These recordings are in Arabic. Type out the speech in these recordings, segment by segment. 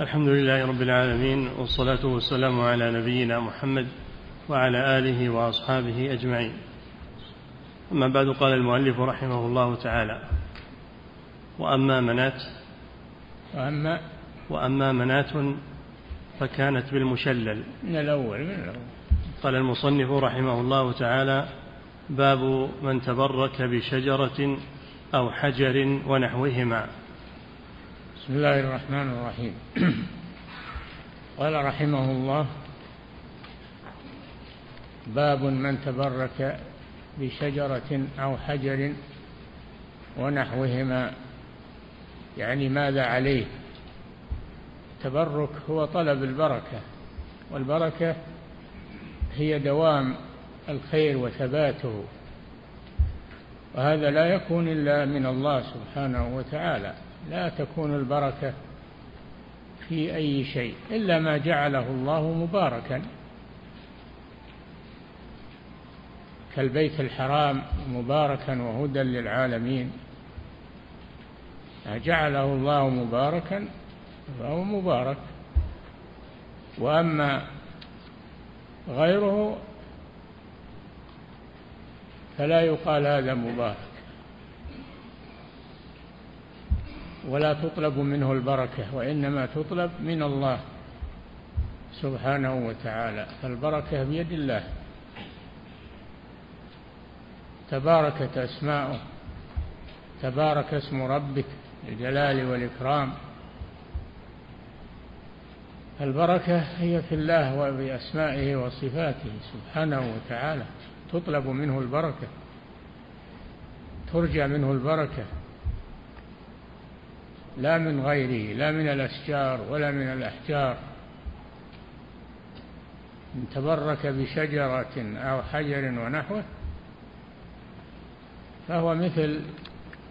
الحمد لله رب العالمين والصلاة والسلام على نبينا محمد وعلى آله وأصحابه أجمعين. أما بعد قال المؤلف رحمه الله تعالى وأما منات وأما وأما مناة فكانت بالمشلل. من الأول من الأول. قال المصنف رحمه الله تعالى باب من تبرك بشجرة أو حجر ونحوهما. بسم الله الرحمن الرحيم. قال رحمه الله باب من تبرك بشجرة أو حجر ونحوهما. يعني ماذا عليه؟ التبرك هو طلب البركة والبركة هي دوام الخير وثباته وهذا لا يكون إلا من الله سبحانه وتعالى. لا تكون البركة في أي شيء إلا ما جعله الله مباركا. كالبيت الحرام مباركا وهدى للعالمين. جعله الله مباركا فهو مبارك. وأما غيره فلا يقال هذا مبارك. ولا تطلب منه البركة وإنما تطلب من الله سبحانه وتعالى. فالبركة بيد الله. تباركت أسماؤه تبارك اسم ربك الجلال والإكرام. البركة هي في الله وبأسمائه وصفاته سبحانه وتعالى. تطلب منه البركة ترجى منه البركة. لا من غيره لا من الأشجار ولا من الأحجار. من تبرك بشجرة أو حجر ونحوه فهو مثل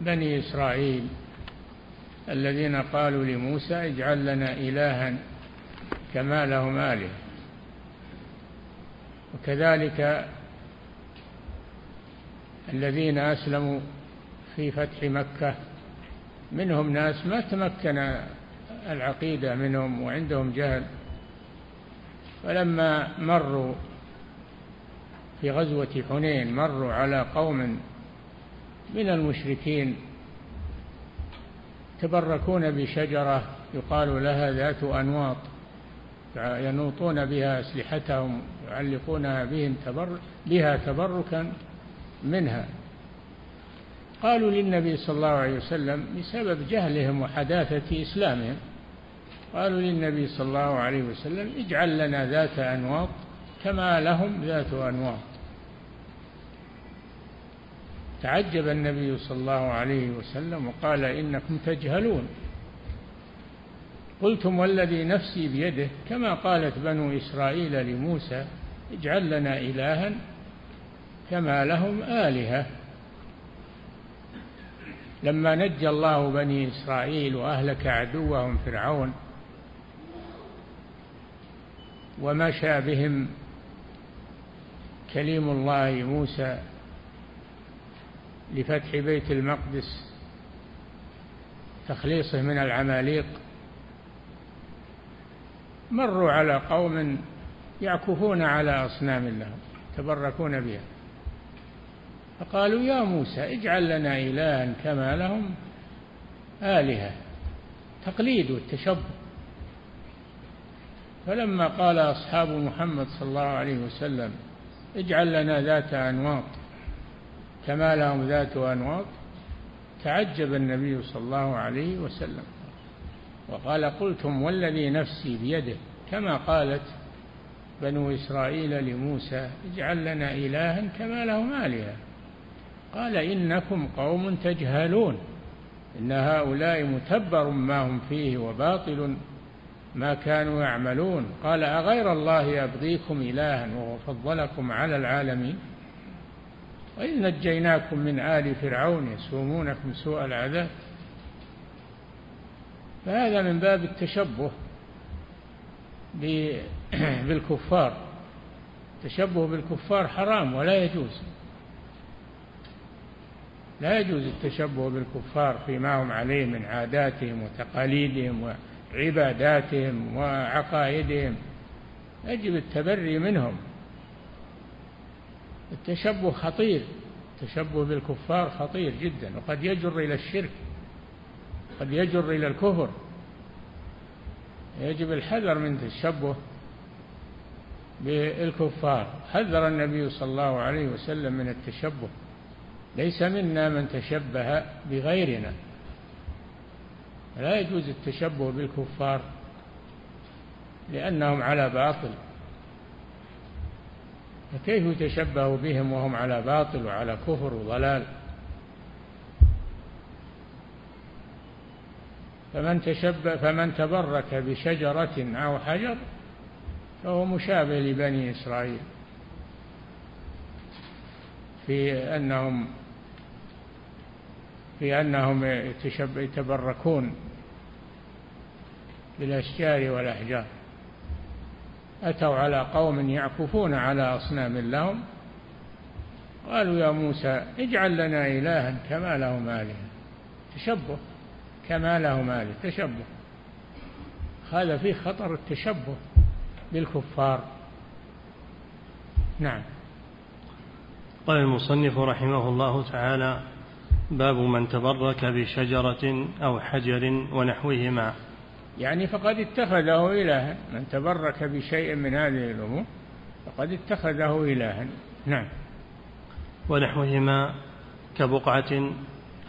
بني إسرائيل الذين قالوا لموسى اجعل لنا إلها كما لهم آلهة وكذلك الذين أسلموا في فتح مكة منهم ناس ما تمكن العقيدة منهم وعندهم جهل فلما مروا في غزوة حنين مروا على قوم من المشركين تبركون بشجرة يقال لها ذات أنواط ينوطون بها أسلحتهم يعلقونها بهم تبر بها تبركا منها. قالوا للنبي صلى الله عليه وسلم بسبب جهلهم وحداثة إسلامهم قالوا للنبي صلى الله عليه وسلم اجعل لنا ذات أنواط كما لهم ذات أنواط. تعجب النبي صلى الله عليه وسلم وقال إنكم تجهلون. قلتم والذي نفسي بيده كما قالت بنو إسرائيل لموسى اجعل لنا إلها كما لهم آلهة. لما نجى الله بني إسرائيل وأهلك عدوهم فرعون ومشى بهم كليم الله موسى لفتح بيت المقدس تخليصه من العماليق مروا على قوم يعكفون على أصنام لهم تبركون بها. فقالوا يا موسى اجعل لنا إلها كما لهم آلهة تقليد والتشبه. فلما قال أصحاب محمد صلى الله عليه وسلم اجعل لنا ذات أنواط كما لهم ذات أنواط تعجب النبي صلى الله عليه وسلم وقال قلتم والذي نفسي بيده كما قالت بنو إسرائيل لموسى اجعل لنا إلها كما لهم آلهة. قال إنكم قوم تجهلون إن هؤلاء متبر ما هم فيه وباطل ما كانوا يعملون. قال أغير الله أبغيكم إلها وهو فضلكم على العالمين؟ وإذ نجيناكم من آل فرعون يسومونكم سوء العذاب. فهذا من باب التشبه بالكفار. التشبه بالكفار حرام ولا يجوز. لا يجوز التشبه بالكفار فيما هم عليه من عاداتهم وتقاليدهم عباداتهم وعقائدهم. يجب التبري منهم. التشبه خطير. التشبه بالكفار خطير جدا وقد يجر إلى الشرك قد يجر إلى الكفر. يجب الحذر من التشبه بالكفار. حذر النبي صلى الله عليه وسلم من التشبه. ليس منا من تشبه بغيرنا. لا يجوز التشبه بالكفار لأنهم على باطل. فكيف يتشبه بهم وهم على باطل وعلى كفر وضلال؟ فمن تشبه فمن تبرك بشجرة أو حجر فهو مشابه لبني إسرائيل. في أنهم في أنهم يتبركون بالأشجار والأحجار. أتوا على قوم يعكفون على أصنام لهم. قالوا يا موسى اجعل لنا إلها كما لهم آلهة. تشبه كما لهم آلهة تشبه. هذا فيه خطر التشبه بالكفار. نعم. قال المصنف رحمه الله تعالى باب من تبرك بشجرة أو حجر ونحوهما. يعني فقد اتخذه إلها. من تبرك بشيء من هذه الأمور فقد اتخذه إلها. نعم. ونحوهما كبقعة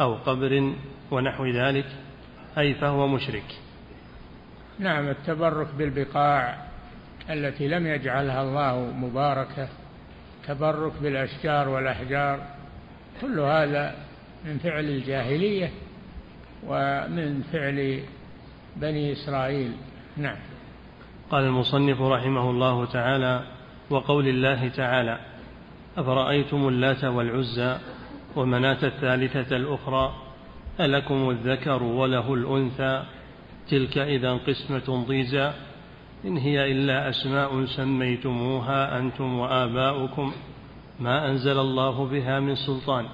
أو قبر ونحو ذلك أي فهو مشرك. نعم التبرك بالبقاع التي لم يجعلها الله مباركة تبرك بالأشجار والأحجار كل هذا من فعل الجاهلية ومن فعل بني إسرائيل. نعم. قال المصنف رحمه الله تعالى وقول الله تعالى أفرأيتم اللات والعزى ومناة الثالثة الأخرى ألكم الذكر وله الأنثى؟ تلك إذا قسمة ضيزى. إن هي إلا أسماء سميتموها أنتم وآباؤكم. ما أنزل الله بها من سلطان.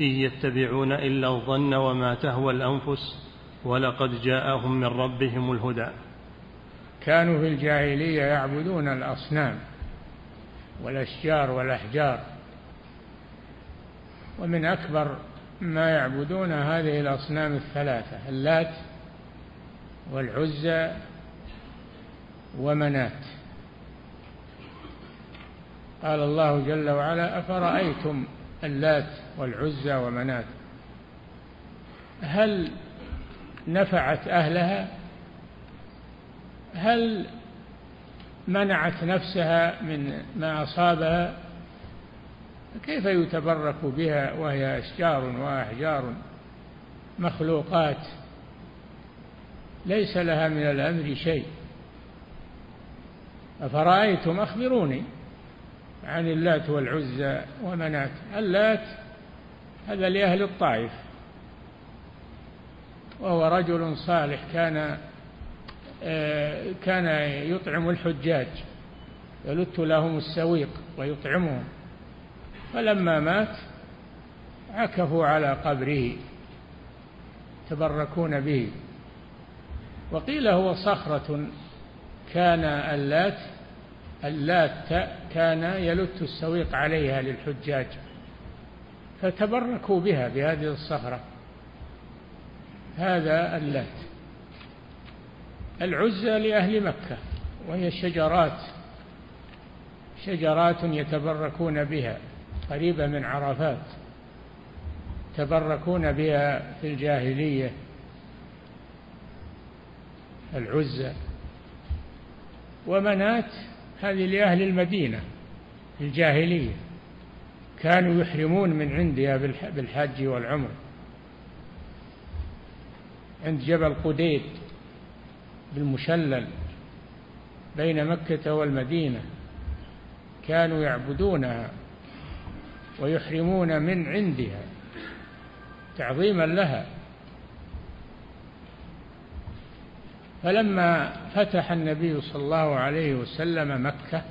إن يتبعون إلا الظن وما تهوى الأنفس ولقد جاءهم من ربهم الهدى. كانوا في الجاهلية يعبدون الأصنام والأشجار والأحجار ومن أكبر ما يعبدون هذه الأصنام الثلاثة اللات والعزى ومنات. قال الله جل وعلا أفرأيتم اللات والعزى ومنات. هل نفعت أهلها؟ هل منعت نفسها من ما أصابها؟ كيف يتبرك بها وهي أشجار وأحجار مخلوقات؟ ليس لها من الأمر شيء. أفرأيتم أخبروني. عن اللات والعزى ومنات اللات هذا لأهل الطائف. وهو رجل صالح كان آه، كان يطعم الحجاج. يلت لهم السويق ويطعمهم. فلما مات عكفوا على قبره. تبركون به. وقيل هو صخرة. كان اللات اللات كان يلت السويق عليها للحجاج فتبركوا بها بهذه الصخرة. هذا اللات العزى لأهل مكة وهي شجرات شجرات يتبركون بها قريبة من عرفات تبركون بها في الجاهلية. العزى. ومنات هذه لأهل المدينة الجاهلية. كانوا يحرمون من عندها بالحج والعمر عند جبل قديد بالمشلل بين مكة والمدينة كانوا يعبدونها ويحرمون من عندها تعظيما لها. فلما فتح النبي صلى الله عليه وسلم مكة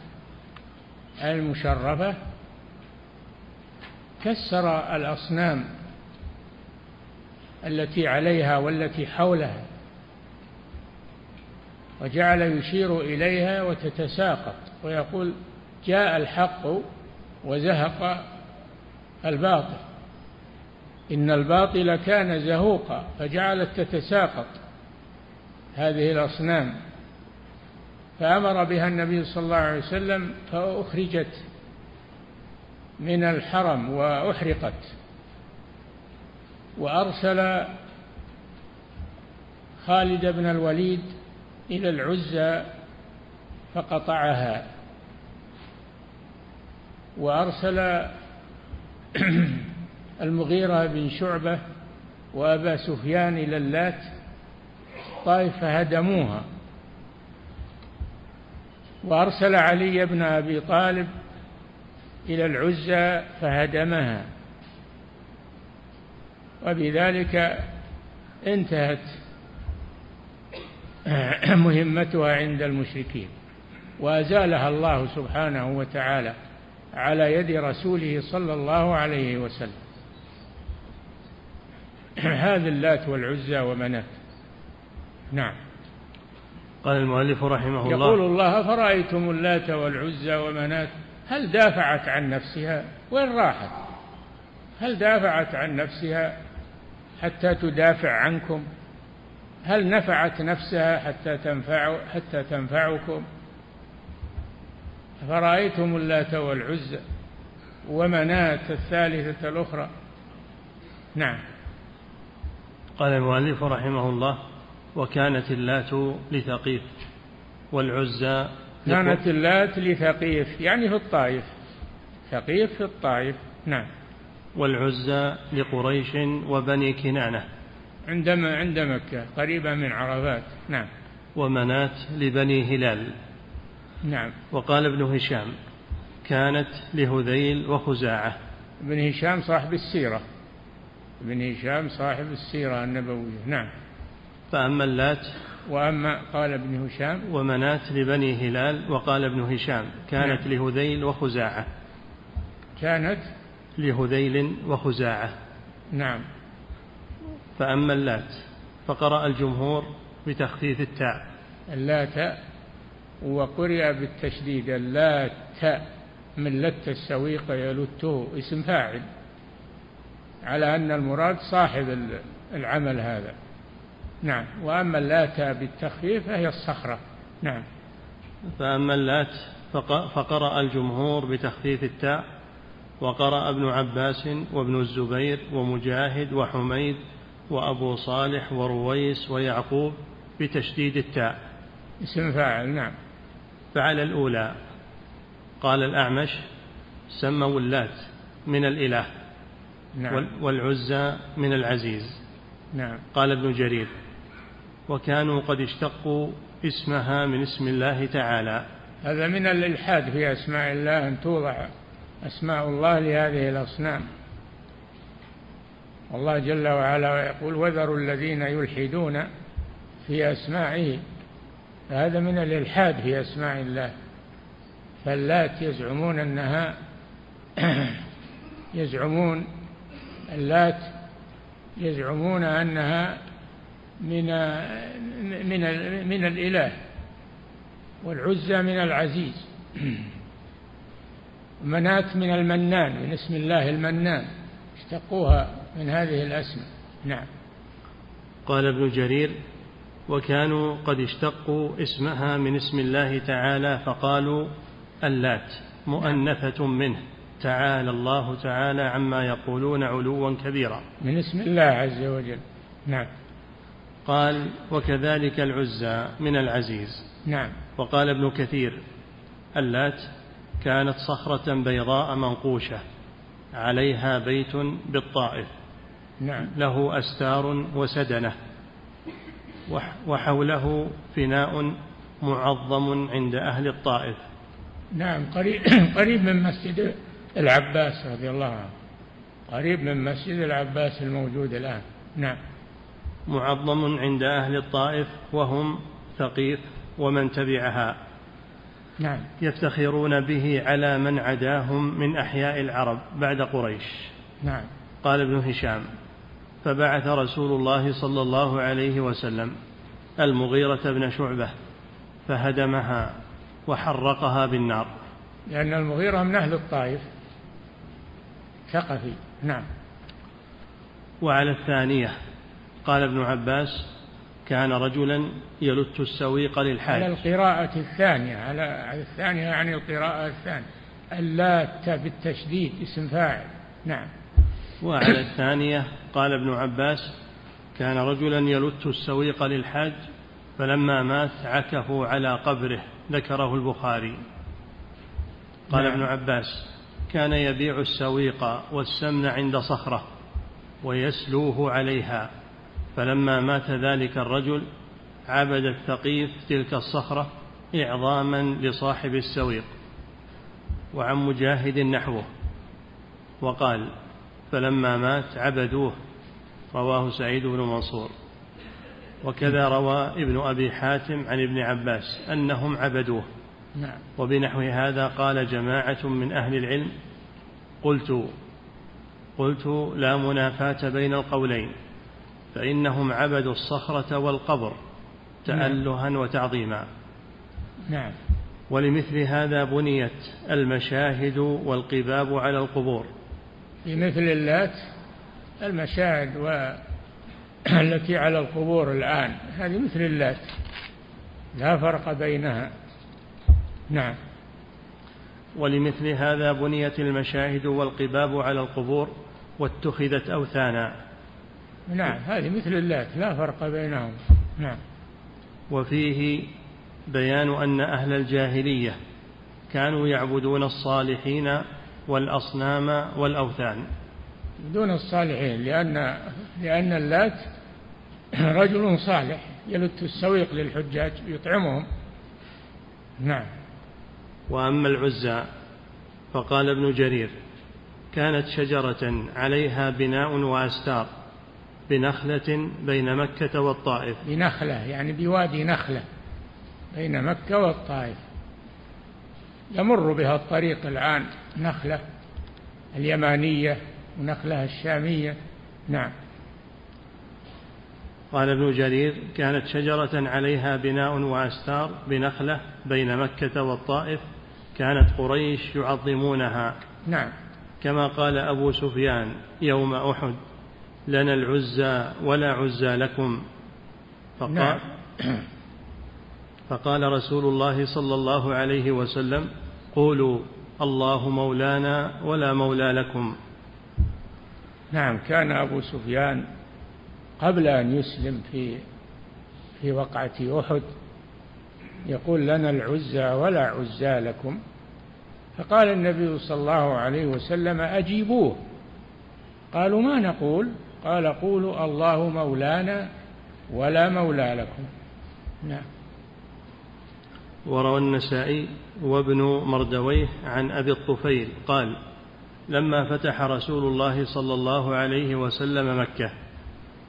المشرفة كسر الأصنام التي عليها والتي حولها وجعل يشير إليها وتتساقط ويقول جاء الحق وزهق الباطل إن الباطل كان زهوقا فجعلت تتساقط. هذه الأصنام. فأمر بها النبي صلى الله عليه وسلم فأخرجت من الحرم وأحرقت. وأرسل خالد بن الوليد إلى العزى فقطعها. وأرسل المغيرة بن شعبة وأبا سفيان إلى اللات طائف فهدموها وأرسل علي بن أبي طالب إلى العزى فهدمها. وبذلك انتهت مهمتها عند المشركين. وأزالها الله سبحانه وتعالى على يد رسوله صلى الله عليه وسلم. هذه اللات والعزى ومنات نعم. قال المؤلف رحمه الله. يقول الله فرأيتم اللات والعزى ومنات هل دافعت عن نفسها؟ وين راحت؟ هل دافعت عن نفسها حتى تدافع عنكم؟ هل نفعت نفسها حتى تنفع حتى تنفعكم؟ فرأيتم اللات والعزى ومناة الثالثة الأخرى؟ نعم. قال المؤلف رحمه الله. وكانت اللات لثقيف والعزى كانت اللات لثقيف يعني في الطائف. ثقيف في الطائف نعم. والعزى لقريش وبني كنانة. عندما عند مكة قريبة من عرفات نعم. ومنات لبني هلال. نعم. وقال ابن هشام كانت لهذيل وخزاعة. ابن هشام صاحب السيرة. ابن هشام صاحب السيرة النبوية نعم. فأما اللات وأما قال ابن هشام. ومنات لبني هلال وقال ابن هشام. كانت نعم. لهذيل وخزاعة. كانت لهذيل وخزاعة. نعم. فأما اللات فقرأ الجمهور بتخفيف التاء. اللات وقرئ بالتشديد. اللات من لت السويق يلته اسم فاعل. على أن المراد صاحب العمل هذا. نعم. وأما اللات بالتخفيف فهي الصخرة. نعم. فأما اللات فقرأ الجمهور بتخفيف التاء وقرأ ابن عباس وابن الزبير ومجاهد وحميد وأبو صالح ورويس ويعقوب بتشديد التاء. اسم فاعل نعم. فعلى الأولى. قال الأعمش سموا اللات من الإله نعم. والعزى من العزيز. نعم. قال ابن جرير. وكانوا قد اشتقوا اسمها من اسم الله تعالى. هذا من الإلحاد في أسماء الله أن توضع أسماء الله لهذه الأصنام. الله جل وعلا يقول وذروا الذين يلحدون في أسمائه. فهذا من الإلحاد في أسماء الله. فاللات يزعمون أنها يزعمون اللات يزعمون أنها من من من الإله والعزى من العزيز. منات من المنان من اسم الله المنان. اشتقوها من هذه الأسماء. نعم. قال ابن جرير وكانوا قد اشتقوا اسمها من اسم الله تعالى فقالوا اللات مؤنثة منه. تعالى الله تعالى عما يقولون علوا كبيرا. من اسم الله عز وجل. نعم. قال وكذلك العزى من العزيز. نعم. وقال ابن كثير اللات كانت صخرة بيضاء منقوشة عليها بيت بالطائف. نعم. له أستار وسدنة. وحوله فناء معظم عند أهل الطائف. نعم. قريب, قريب من مسجد العباس رضي الله عنه. قريب من مسجد العباس الموجود الآن. نعم. معظم عند أهل الطائف وهم ثقيف ومن تبعها. نعم. يفتخرون به على من عداهم من أحياء العرب بعد قريش. نعم. قال ابن هشام فبعث رسول الله صلى الله عليه وسلم المغيرة بن شعبة فهدمها وحرقها بالنار. لأن المغيرة من أهل الطائف ثقفي. نعم. وعلى الثانية قال ابن عباس كان رجلا يلت السويق للحاج. على القراءة الثانية على الثانية يعني القراءة الثانية. اللات بالتشديد اسم فاعل. نعم. وعلى الثانية قال ابن عباس كان رجلا يلت السويق للحاج فلما مات عكفوا على قبره ذكره البخاري. قال نعم. ابن عباس كان يبيع السويق والسمن عند صخرة ويسلوه عليها. فلما مات ذلك الرجل عبد الثقيف تلك الصخرة إعظاما لصاحب السويق وعن مجاهد نحوه وقال فلما مات عبدوه رواه سعيد بن منصور وكذا روى ابن أبي حاتم عن ابن عباس أنهم عبدوه نعم. وبنحو هذا قال جماعة من أهل العلم قلت قلت لا منافاة بين القولين فإنهم عبدوا الصخرة والقبر تألها وتعظيما. نعم. ولمثل هذا بنيت المشاهد والقباب على القبور. في مثل اللات المشاهد التي على القبور الآن. هذه مثل اللات. لا فرق بينها. نعم. ولمثل هذا بنيت المشاهد والقباب على القبور واتخذت أوثانا. نعم هذه مثل اللات لا فرق بينهم. نعم. وفيه بيان أن أهل الجاهلية كانوا يعبدون الصالحين والأصنام والأوثان. دون الصالحين لأن لأن اللات رجل صالح يلت السويق للحجاج يطعمهم. نعم. وأما العزى فقال ابن جرير كانت شجرة عليها بناء وأستار. بنخلة بين مكة والطائف. بنخلة يعني بوادي نخلة بين مكة والطائف. يمر بها الطريق الآن نخلة اليمانية ونخلة الشامية. نعم. قال ابن جرير كانت شجرة عليها بناء وأستار بنخلة بين مكة والطائف كانت قريش يعظمونها. نعم. كما قال أبو سفيان يوم أحد. لنا العزى ولا عزى لكم. فقال, نعم. فقال رسول الله صلى الله عليه وسلم قولوا الله مولانا ولا مولى لكم. نعم كان أبو سفيان قبل أن يسلم في في وقعة أحد يقول لنا العزى ولا عزى لكم. فقال النبي صلى الله عليه وسلم أجيبوه. قالوا ما نقول؟ قال قولوا الله مولانا ولا مولى لكم. نعم. وروى النسائي وابن مردويه عن أبي الطفيل قال لما فتح رسول الله صلى الله عليه وسلم مكة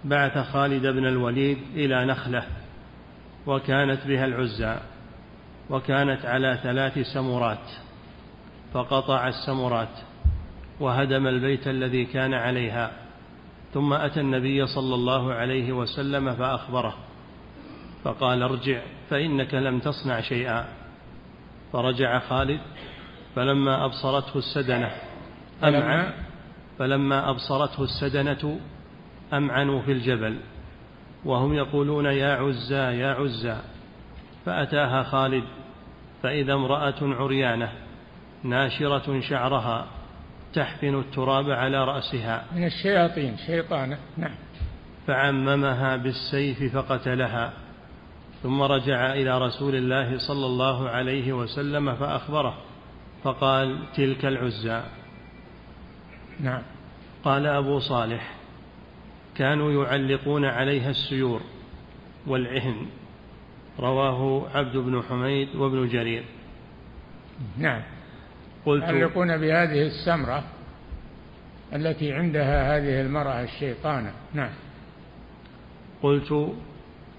بعث خالد بن الوليد إلى نخلة وكانت بها العزى وكانت على ثلاث سمرات فقطع السمرات وهدم البيت الذي كان عليها ثم أتى النبي صلى الله عليه وسلم فأخبره فقال ارجع فإنك لم تصنع شيئا. فرجع خالد فلما أبصرته السدنة أمعن فلما أبصرته السدنة أمعنوا في الجبل وهم يقولون يا عزى يا عزى. فأتاها خالد فإذا امرأة عريانة ناشرة شعرها تحفن التراب على رأسها. من الشياطين شيطانة. نعم. فعممها بالسيف فقتلها. ثم رجع إلى رسول الله صلى الله عليه وسلم فأخبره فقال تلك العزى. نعم. قال أبو صالح كانوا يعلقون عليها السيور والعهن. رواه عبد بن حميد وابن جرير. نعم. قلت يعلقون بهذه السمرة التي عندها هذه المرأة الشيطانة نعم. قلت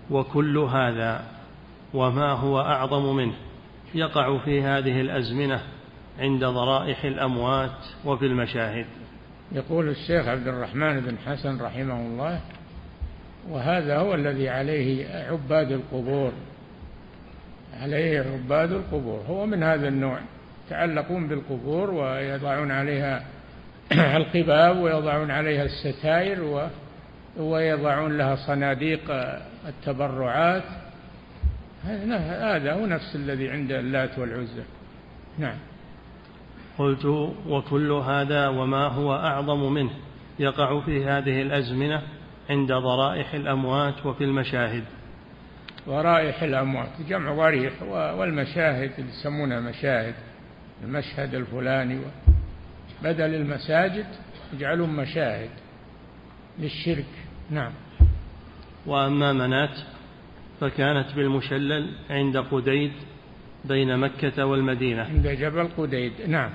وكل هذا وما هو أعظم منه يقع في هذه الأزمنة عند ضرائح الأموات وفي المشاهد. يقول الشيخ عبد الرحمن بن حسن رحمه الله وهذا هو الذي عليه عباد القبور عليه عباد القبور. هو من هذا النوع. يتعلقون بالقبور ويضعون عليها القباب ويضعون عليها الستائر ويضعون لها صناديق التبرعات. هذا هو نفس الذي عند اللات والعزى. نعم. قلت وكل هذا وما هو أعظم منه يقع في هذه الأزمنة عند ضرائح الأموات وفي المشاهد. ضرائح الأموات جمع ضريح والمشاهد اللي يسمونها مشاهد. المشهد الفلاني. بدل المساجد يجعلون مشاهد للشرك. نعم. وأما منات فكانت بالمشلل عند قديد بين مكة والمدينة. عند جبل قديد. نعم.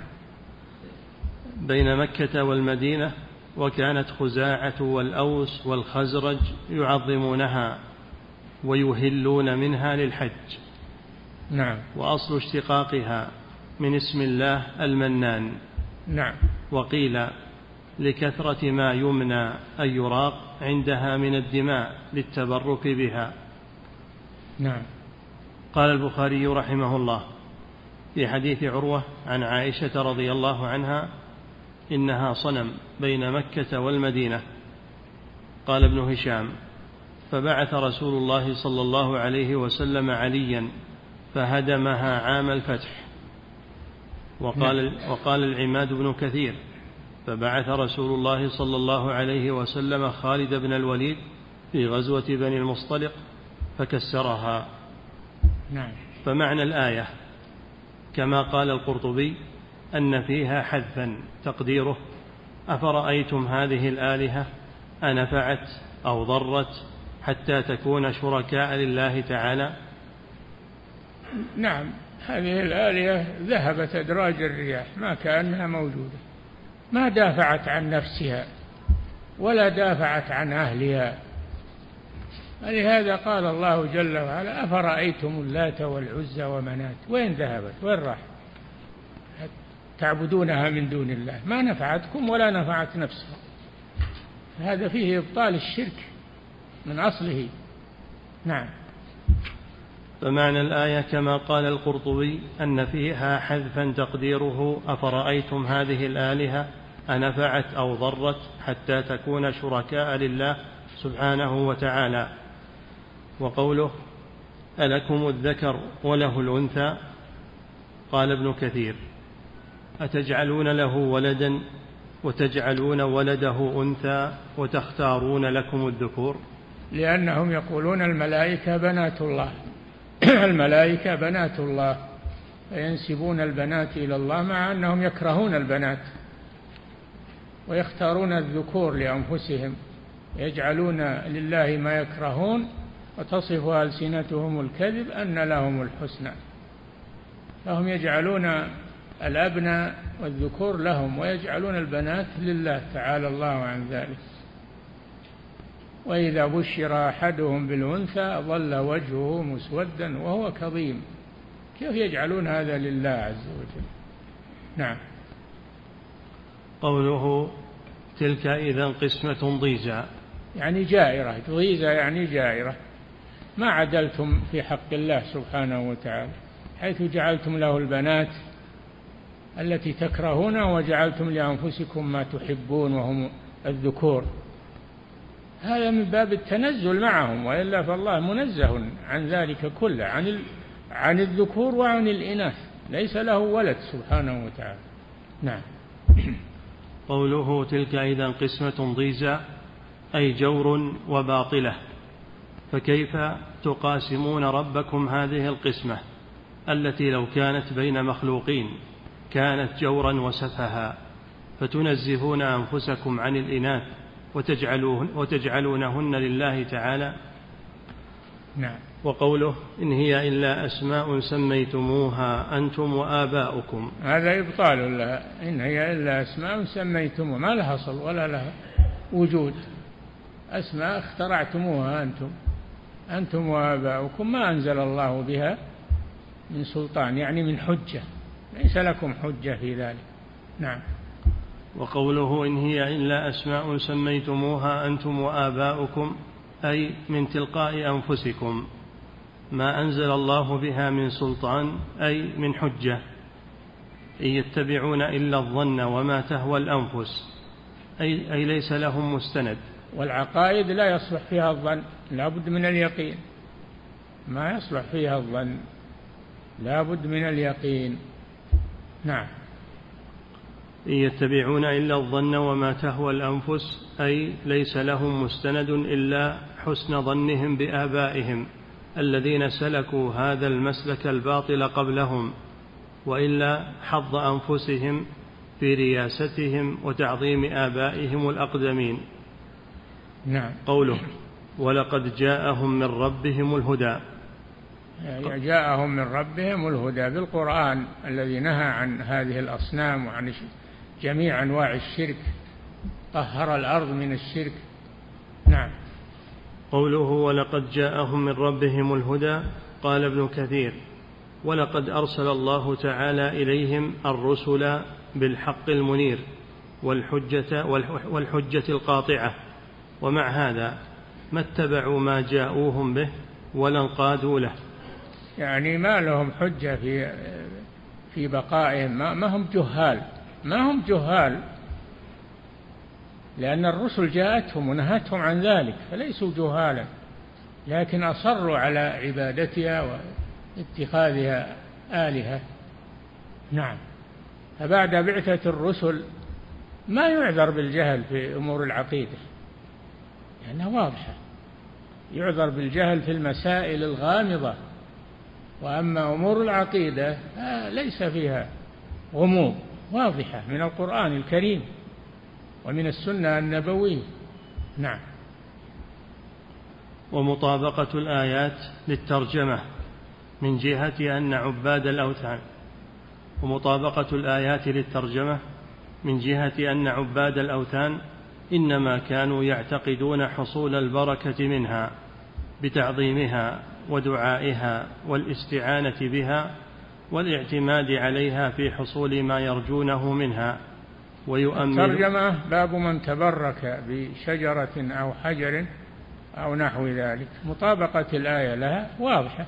بين مكة والمدينة وكانت خزاعة والأوس والخزرج يعظمونها ويهلون منها للحج. نعم. وأصل اشتقاقها. من اسم الله المنان. نعم. وقيل لكثرة ما يمنى أن يراق عندها من الدماء للتبرك بها. نعم. قال البخاري رحمه الله في حديث عروة عن عائشة رضي الله عنها إنها صنم بين مكة والمدينة. قال ابن هشام فبعث رسول الله صلى الله عليه وسلم عليا فهدمها عام الفتح. وقال, وقال العماد بن كثير فبعث رسول الله صلى الله عليه وسلم خالد بن الوليد في غزوة بني المصطلق فكسرها. نعم. فمعنى الآية كما قال القرطبي أن فيها حذفا تقديره أفرأيتم هذه الآلهة؟ أنفعت أو ضرت حتى تكون شركاء لله تعالى؟ نعم. هذه الآلهة ذهبت أدراج الرياح ما كأنها موجودة. ما دافعت عن نفسها ولا دافعت عن أهلها. لهذا قال الله جل وعلا أفرأيتم اللات والعزى ومنات؟ وين ذهبت؟ وين راح تعبدونها من دون الله. ما نفعتكم ولا نفعت نفسها. هذا فيه إبطال الشرك من أصله. نعم. فمعنى الآية كما قال القرطبي أن فيها حذفا تقديره أفرأيتم هذه الآلهة؟ أنفعت أو ضرت حتى تكون شركاء لله سبحانه وتعالى. وقوله ألكم الذكر وله الأنثى؟ قال ابن كثير. أتجعلون له ولدا وتجعلون ولده أنثى وتختارون لكم الذكور؟ لأنهم يقولون الملائكة بنات الله. الملائكة بنات الله فينسبون البنات إلى الله مع أنهم يكرهون البنات ويختارون الذكور لأنفسهم يجعلون لله ما يكرهون وتصف ألسنتهم الكذب أن لهم الحسنى. فهم يجعلون الأبناء والذكور لهم ويجعلون البنات لله تعالى الله عن ذلك. وإذا بشر أحدهم بالأنثى ظل وجهه مسودا وهو كظيم. كيف يجعلون هذا لله عز وجل؟ نعم. قوله تلك إذا قسمة ضيزى. يعني جائرة. ضيزى يعني جائرة. ما عدلتم في حق الله سبحانه وتعالى حيث جعلتم له البنات التي تكرهونها وجعلتم لأنفسكم ما تحبون وهم الذكور. هذا من باب التنزل معهم وإلا فالله منزه عن ذلك كله عن عن الذكور وعن الإناث. ليس له ولد سبحانه وتعالى. نعم. قوله تلك إذا قسمة ضيزى أي جور وباطلة. فكيف تقاسمون ربكم هذه القسمة التي لو كانت بين مخلوقين كانت جورا وسفها فتنزهون أنفسكم عن الإناث وتجعلون وتجعلونهن لله تعالى. نعم. وقوله إن هي إلا أسماء سميتموها أنتم وآباؤكم. هذا إبطال لها. إن هي إلا أسماء سميتموها. ما لها أصل ولا لها وجود. أسماء اخترعتموها أنتم. أنتم وآباؤكم. ما أنزل الله بها من سلطان يعني من حجة. ليس لكم حجة في ذلك. نعم. وقوله إن هي إلا أسماء سميتموها أنتم وآباؤكم أي من تلقاء أنفسكم. ما أنزل الله بها من سلطان أي من حجة. إن يتبعون إلا الظن وما تهوى الأنفس أي, أي ليس لهم مستند. والعقائد لا يصلح فيها الظن لا بد من اليقين. ما يصلح فيها الظن لا بد من اليقين. نعم. إن يتبعون إلا الظن وما تهوى الأنفس أي ليس لهم مستند إلا حسن ظنهم بآبائهم الذين سلكوا هذا المسلك الباطل قبلهم وإلا حظ أنفسهم في رياستهم وتعظيم آبائهم الأقدمين. نعم. قوله ولقد جاءهم من ربهم الهدى يعني جاءهم من ربهم الهدى بالقرآن الذي نهى عن هذه الأصنام وعن جميع أنواع الشرك طهر الأرض من الشرك. نعم. قوله ولقد جاءهم من ربهم الهدى قال ابن كثير ولقد أرسل الله تعالى إليهم الرسل بالحق المنير والحجة, والحجة القاطعة. ومع هذا ما اتبعوا ما جاءوهم به ولا انقادوا له. يعني ما لهم حجة في في بقائهم ما, ما هم جهال. ما هم جهال؟ لأن الرسل جاءتهم ونهتهم عن ذلك فليسوا جهالا لكن أصروا على عبادتها واتخاذها آلهة. نعم. فبعد بعثة الرسل ما يعذر بالجهل في أمور العقيدة لأنها واضحة. يعذر بالجهل في المسائل الغامضة وأما أمور العقيدة ليس فيها غموض. واضحة من القرآن الكريم ومن السنة النبوية. نعم. ومطابقة الآيات للترجمة من جهة أن عباد الأوثان. ومطابقة الآيات للترجمة من جهة أن عباد الأوثان إنما كانوا يعتقدون حصول البركة منها بتعظيمها ودعائها والاستعانة بها والاعتماد عليها في حصول ما يرجونه منها. ويؤمن ترجمة باب من تبرك بشجرة أو حجر أو نحو ذلك. مطابقة الآية لها واضحة.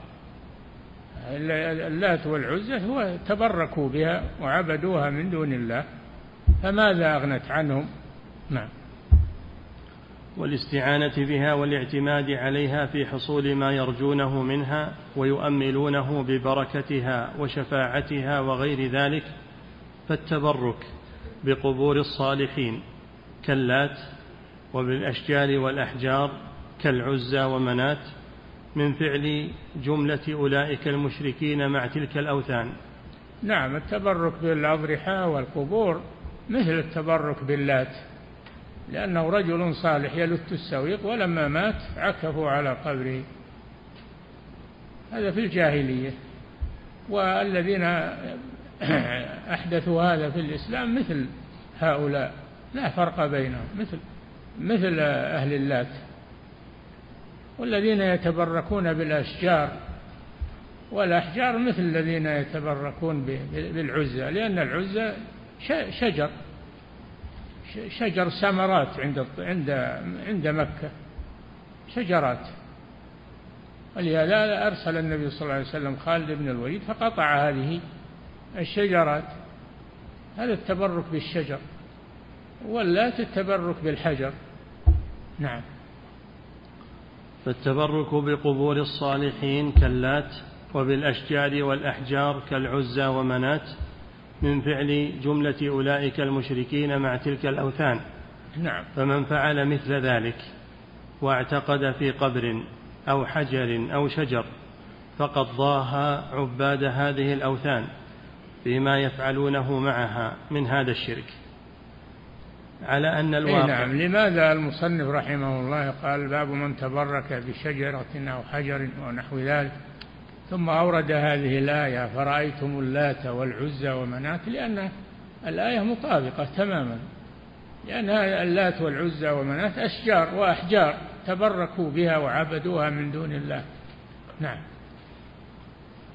اللات والعزة هو تبركوا بها وعبدوها من دون الله فماذا أغنت عنهم؟ نعم. والاستعانة بها والاعتماد عليها في حصول ما يرجونه منها ويؤملونه ببركتها وشفاعتها وغير ذلك فالتبرك بقبور الصالحين كاللات وبالأشجار والأحجار كالعزى ومنات من فعل جملة أولئك المشركين مع تلك الأوثان. نعم التبرك بالأضرحة والقبور مثل التبرك باللات. لأنه رجل صالح يلت السويق ولما مات عكفوا على قبره. هذا في الجاهلية. والذين أحدثوا هذا في الإسلام مثل هؤلاء. لا فرق بينهم مثل مثل أهل اللات. والذين يتبركون بالأشجار. والأحجار مثل الذين يتبركون بالعزة لأن العزة شجر. شجر سمرات عند عند عند مكة. شجرات. ولهذا أرسل النبي صلى الله عليه وسلم خالد بن الوليد فقطع هذه الشجرات. هذا التبرك بالشجر واللات التبرك بالحجر. نعم. فالتبرك بقبور الصالحين كاللات وبالأشجار والأحجار كالعزى ومنات من فعل جملة أولئك المشركين مع تلك الأوثان. نعم. فمن فعل مثل ذلك واعتقد في قبر أو حجر أو شجر فقد ضاها عباد هذه الأوثان فيما يفعلونه معها من هذا الشرك. على أن الواقع نعم. لماذا المصنف رحمه الله قال باب من تبرك بشجرة أو حجر ونحو ذلك؟ ثم أورد هذه الآية فرأيتم اللات والعزى ومناة لأن الآية مطابقة تماما. لأن اللات والعزى ومناة أشجار وأحجار تبركوا بها وعبدوها من دون الله. نعم.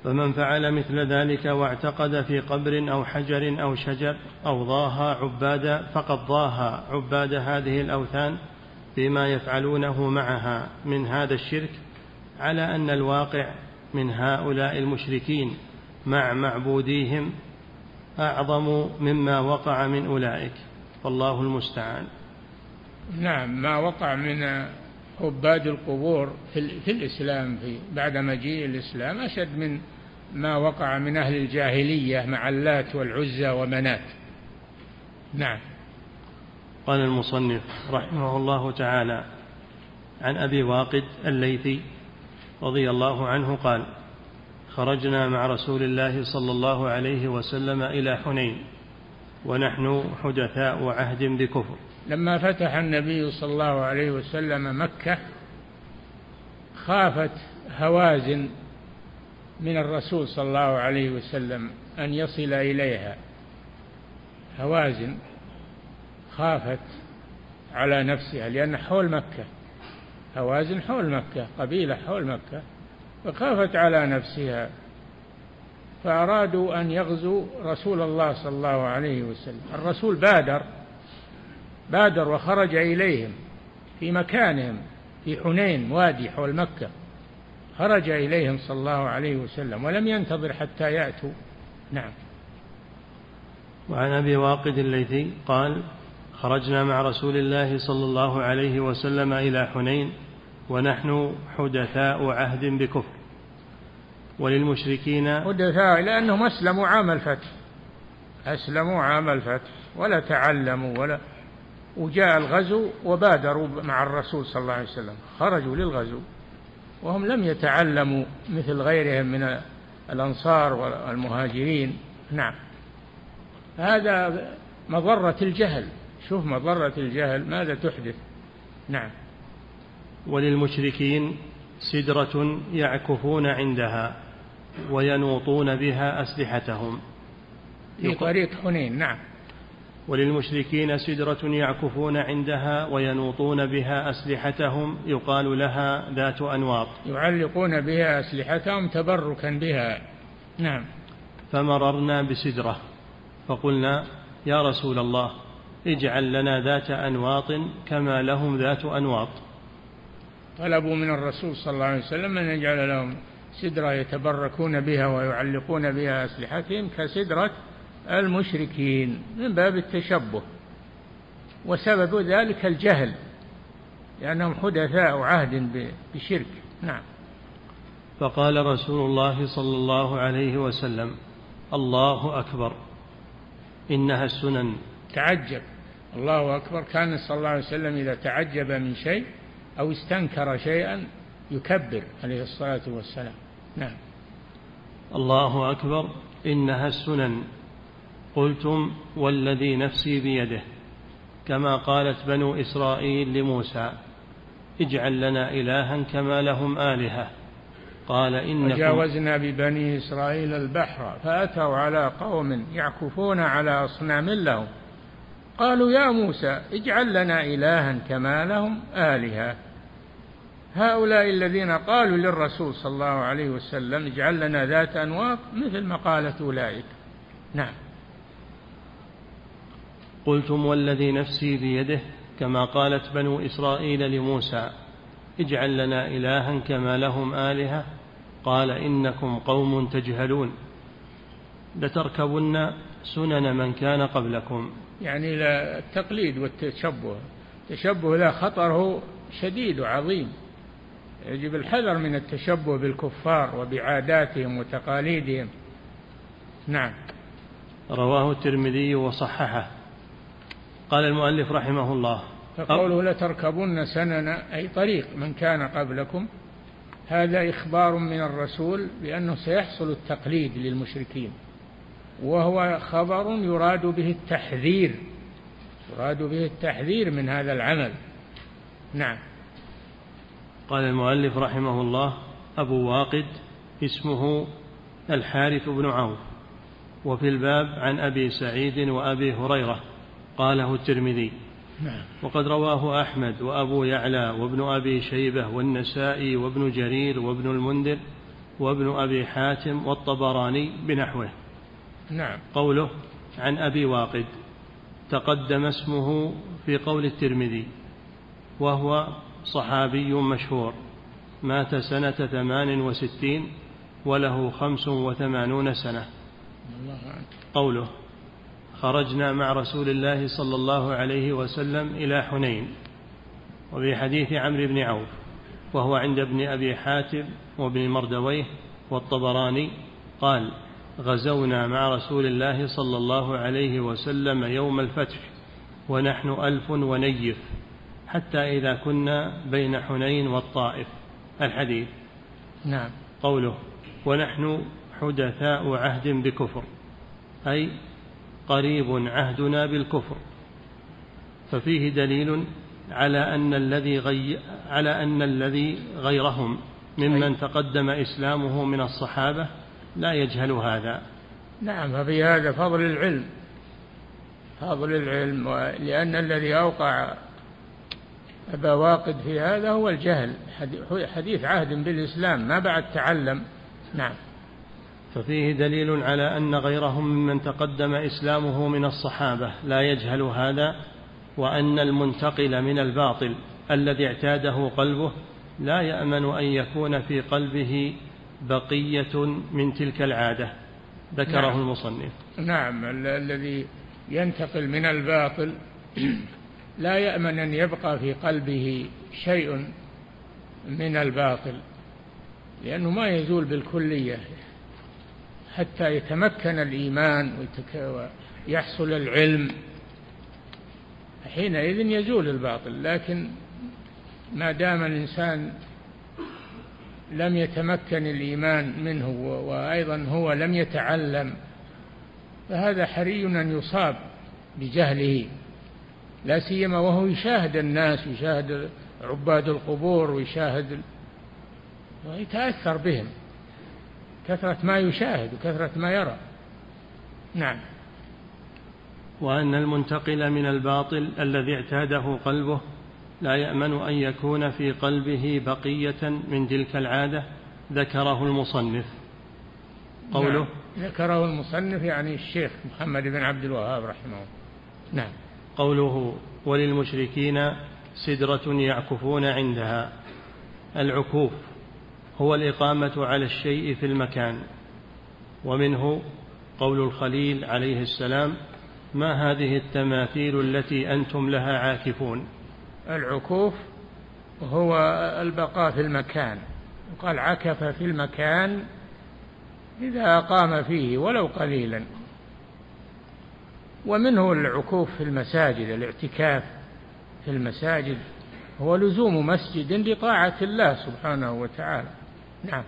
فمن فعل مثل ذلك واعتقد في قبر أو حجر أو شجر أو ضاها عباد فقد ضاها عباد هذه الأوثان بما يفعلونه معها من هذا الشرك على أن الواقع من هؤلاء المشركين مع معبوديهم أعظم مما وقع من أولئك. والله المستعان. نعم ما وقع من عباد القبور في, في الإسلام في بعد مجيء الإسلام أشد من ما وقع من أهل الجاهلية مع اللات والعزى ومنات. نعم. قال المصنف رحمه الله تعالى عن أبي واقد الليثي رضي الله عنه قال خرجنا مع رسول الله صلى الله عليه وسلم إلى حنين ونحن حدثاء عهد بكفر. لما فتح النبي صلى الله عليه وسلم مكة خافت هوازن من الرسول صلى الله عليه وسلم أن يصل إليها. هوازن خافت على نفسها لأن حول مكة. هوازن حول مكة قبيلة حول مكة فخافت على نفسها. فأرادوا أن يغزوا رسول الله صلى الله عليه وسلم. الرسول بادر بادر وخرج إليهم في مكانهم في حنين وادي حول مكة. خرج إليهم صلى الله عليه وسلم ولم ينتظر حتى يأتوا. نعم. وعن أبي واقد الليثي قال خرجنا مع رسول الله صلى الله عليه وسلم إلى حنين ونحن حدثاء عهد بكفر وللمشركين حدثاء لأنهم أسلموا عام الفتح. أسلموا عام الفتح ولا تعلموا ولا وجاء الغزو وبادروا مع الرسول صلى الله عليه وسلم. خرجوا للغزو وهم لم يتعلموا مثل غيرهم من الأنصار والمهاجرين. نعم. هذا مضرة الجهل. شوف مضرة الجهل. ماذا تحدث؟ نعم. وللمشركين سدرة يعكفون عندها وينوطون بها أسلحتهم. في طريق حنين نعم. وللمشركين سدرة يعكفون عندها وينوطون بها أسلحتهم. يقال لها ذات أنواط. يعلقون بها أسلحتهم تبركا بها. نعم. فمررنا بسدرة. فقلنا يا رسول الله اجعل لنا ذات أنواط كما لهم ذات أنواط. طلبوا من الرسول صلى الله عليه وسلم أن يجعل لهم سدرة يتبركون بها ويعلقون بها أسلحتهم كسدرة المشركين من باب التشبه وسبب ذلك الجهل لأنهم حدثاء عهد بشرك. نعم. فقال رسول الله صلى الله عليه وسلم الله أكبر إنها السنن. تعجب. الله أكبر. كان صلى الله عليه وسلم إذا تعجب من شيء أو استنكر شيئا يكبر عليه الصلاة والسلام. نعم. الله أكبر. إنها السنن. قلتم والذي نفسي بيده كما قالت بنو إسرائيل لموسى اجعل لنا إلها كما لهم آلهة. قال إنكم وجاوزنا ببني إسرائيل البحر فأتوا على قوم يعكفون على أصنام لهم. قالوا يا موسى اجعل لنا إلها كما لهم آلهة. هؤلاء الذين قالوا للرسول صلى الله عليه وسلم اجعل لنا ذات أنواط مثل ما قالت أولئك. نعم. قلتم والذي نفسي بيده كما قالت بنو إسرائيل لموسى اجعل لنا إلها كما لهم آلهة؟ قال إنكم قوم تجهلون. لتركبن سنن من كان قبلكم. يعني لا التقليد والتشبه. التشبه له خطره شديد وعظيم. يجب الحذر من التشبه بالكفار وبعاداتهم وتقاليدهم. نعم. رواه الترمذي وصححه. قال المؤلف رحمه الله فقوله لتركبن سنن أي طريق من كان قبلكم هذا إخبار من الرسول بأنه سيحصل التقليد للمشركين. وهو خبر يراد به التحذير يراد به التحذير من هذا العمل. نعم. قال المؤلف رحمه الله أبو واقد اسمه الحارث بن عوف. وفي الباب عن أبي سعيد وأبي هريرة قاله الترمذي. نعم. وقد رواه أحمد وأبو يعلى وابن أبي شيبة والنسائي وابن جرير وابن المنذر وابن أبي حاتم والطبراني بنحوه. نعم. قوله عن أبي واقد تقدم اسمه في قول الترمذي وهو صحابي مشهور مات سنة ثمان وستين وله خمس وثمانون سنة. قوله خرجنا مع رسول الله صلى الله عليه وسلم إلى حنين وفي حديث عمرو بن عوف وهو عند ابن أبي حاتم وابن مردويه والطبراني قال غزونا مع رسول الله صلى الله عليه وسلم يوم الفتح ونحن ألف ونيف حتى إذا كنا بين حنين والطائف. الحديث. نعم. قوله ونحن حدثاء عهد بكفر أي قريب عهدنا بالكفر. ففيه دليل على أن الذي غي على أن الذي غيرهم ممن تقدم إسلامه من الصحابة لا يجهل هذا. نعم ففي هذا فضل العلم. فضل العلم لأن الذي أوقع أبا واقد في هذا هو الجهل. حديث عهد بالإسلام ما بعد تعلم. نعم. ففيه دليل على أن غيرهم ممن تقدم إسلامه من الصحابة. لا يجهل هذا وأن المنتقل من الباطل الذي اعتاده قلبه لا يأمن أن يكون في قلبه بقية من تلك العادة ذكره نعم. المصنف نعم الذي ينتقل من الباطل لا يأمن أن يبقى في قلبه شيء من الباطل لأنه ما يزول بالكلية حتى يتمكن الإيمان ويحصل العلم حينئذ يزول الباطل لكن ما دام الإنسان لم يتمكن الإيمان منه وأيضا هو لم يتعلم فهذا حري أن يصاب بجهله لا سيما وهو يشاهد الناس يشاهد عباد القبور ويشاهد ويتأثر بهم كثرة ما يشاهد وكثرة ما يرى. نعم. وأن المنتقل من الباطل الذي اعتاده قلبه لا يأمن أن يكون في قلبه بقية من تلك العادة ذكره المصنف. قوله نعم. ذكره المصنف يعني الشيخ محمد بن عبد الوهاب رحمه الله. نعم. قوله وللمشركين سدرة يعكفون عندها. العكوف هو الإقامة على الشيء في المكان. ومنه قول الخليل عليه السلام ما هذه التماثيل التي أنتم لها عاكفون؟ العكوف هو البقاء في المكان. وقال عكف في المكان إذا أقام فيه ولو قليلا. ومنه العكوف في المساجد الاعتكاف في المساجد هو لزوم مسجد لطاعة الله سبحانه وتعالى. نعم.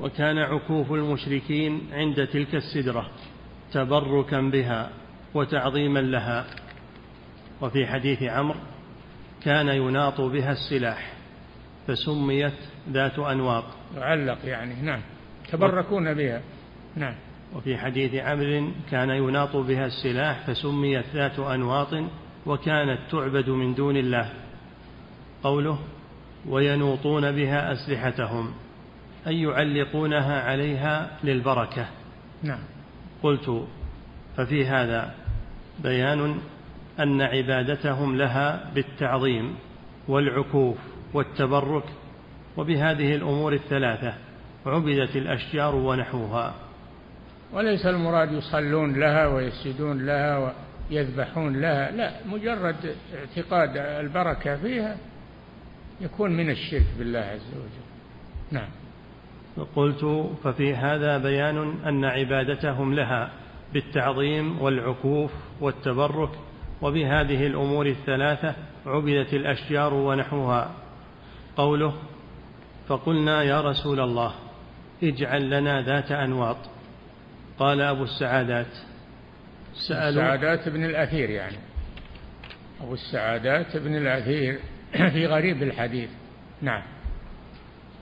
وكان عكوف المشركين عند تلك السدرة تبركا بها وتعظيما لها. وفي حديث عمرو كان يناط بها السلاح فسميت ذات أنواط. يعلق يعني نعم. تبركون بها. نعم. وفي حديث عمرو كان يناط بها السلاح فسميت ذات أنواط وكانت تعبد من دون الله. قوله وينوطون بها أسلحتهم أي يعلقونها عليها للبركة. نعم. قلت ففي هذا بيان أن عبادتهم لها بالتعظيم والعكوف والتبرك وبهذه الأمور الثلاثة عبدت الأشجار ونحوها. وليس المراد يصلون لها ويسجدون لها ويذبحون لها لا مجرد اعتقاد البركة فيها يكون من الشرك بالله عز وجل. نعم. قلت ففي هذا بيان أن عبادتهم لها بالتعظيم والعكوف والتبرك وبهذه الأمور الثلاثة عبدت الأشجار ونحوها. قوله فقلنا يا رسول الله اجعل لنا ذات أنواط. قال أبو السعادات. سألوا السعادات بن الأثير يعني. أبو السعادات بن الأثير في غريب الحديث. نعم.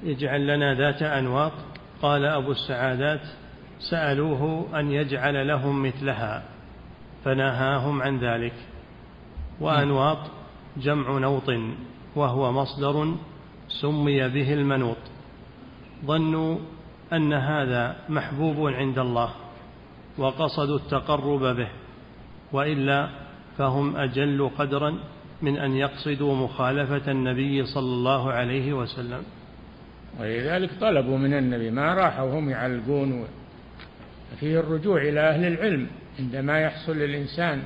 اجعل لنا ذات أنواط. قال أبو السعادات سألوه أن يجعل لهم مثلها. فنهاهم عن ذلك. وأنواط جمع نوط وهو مصدر سمي به المنوط. ظنوا أن هذا محبوب عند الله وقصدوا التقرب به وإلا فهم أجل قدرا من أن يقصدوا مخالفة النبي صلى الله عليه وسلم. ولذلك طلبوا من النبي ما راحوا هم يعلقون فيه الرجوع إلى أهل العلم. عندما يحصل للإنسان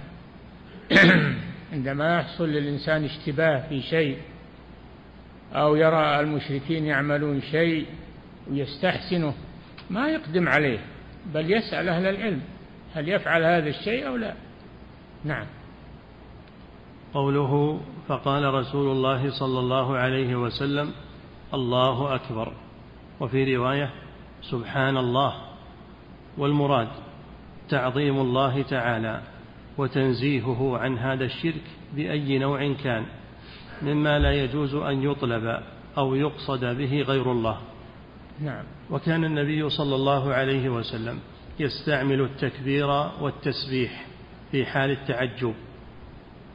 عندما يحصل للإنسان اشتباه في شيء أو يرى المشركين يعملون شيء ويستحسنه ما يقدم عليه بل يسأل أهل العلم هل يفعل هذا الشيء أو لا. نعم. قوله فقال رسول الله صلى الله عليه وسلم الله أكبر. وفي رواية سبحان الله. والمراد تعظيم الله تعالى وتنزيهه عن هذا الشرك بأي نوع كان مما لا يجوز أن يطلب أو يقصد به غير الله. نعم. وكان النبي صلى الله عليه وسلم يستعمل التكبير والتسبيح في حال التعجب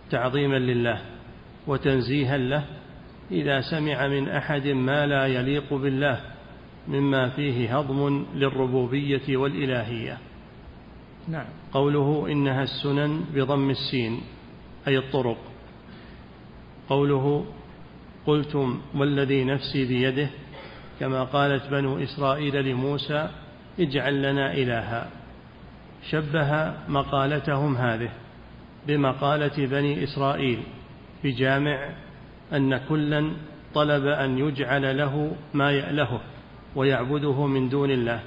تعظيما لله وتنزيها له إذا سمع من أحد ما لا يليق بالله مما فيه هضم للربوبية والإلهية. نعم. قوله إنها السنن بضم السين أي الطرق. قوله قلتم والذي نفسي بيده كما قالت بنو إسرائيل لموسى اجعل لنا إلها. شبه مقالتهم هذه بمقالة بني إسرائيل بجامع أن كلا طلب أن يجعل له ما يألهه ويعبده من دون الله.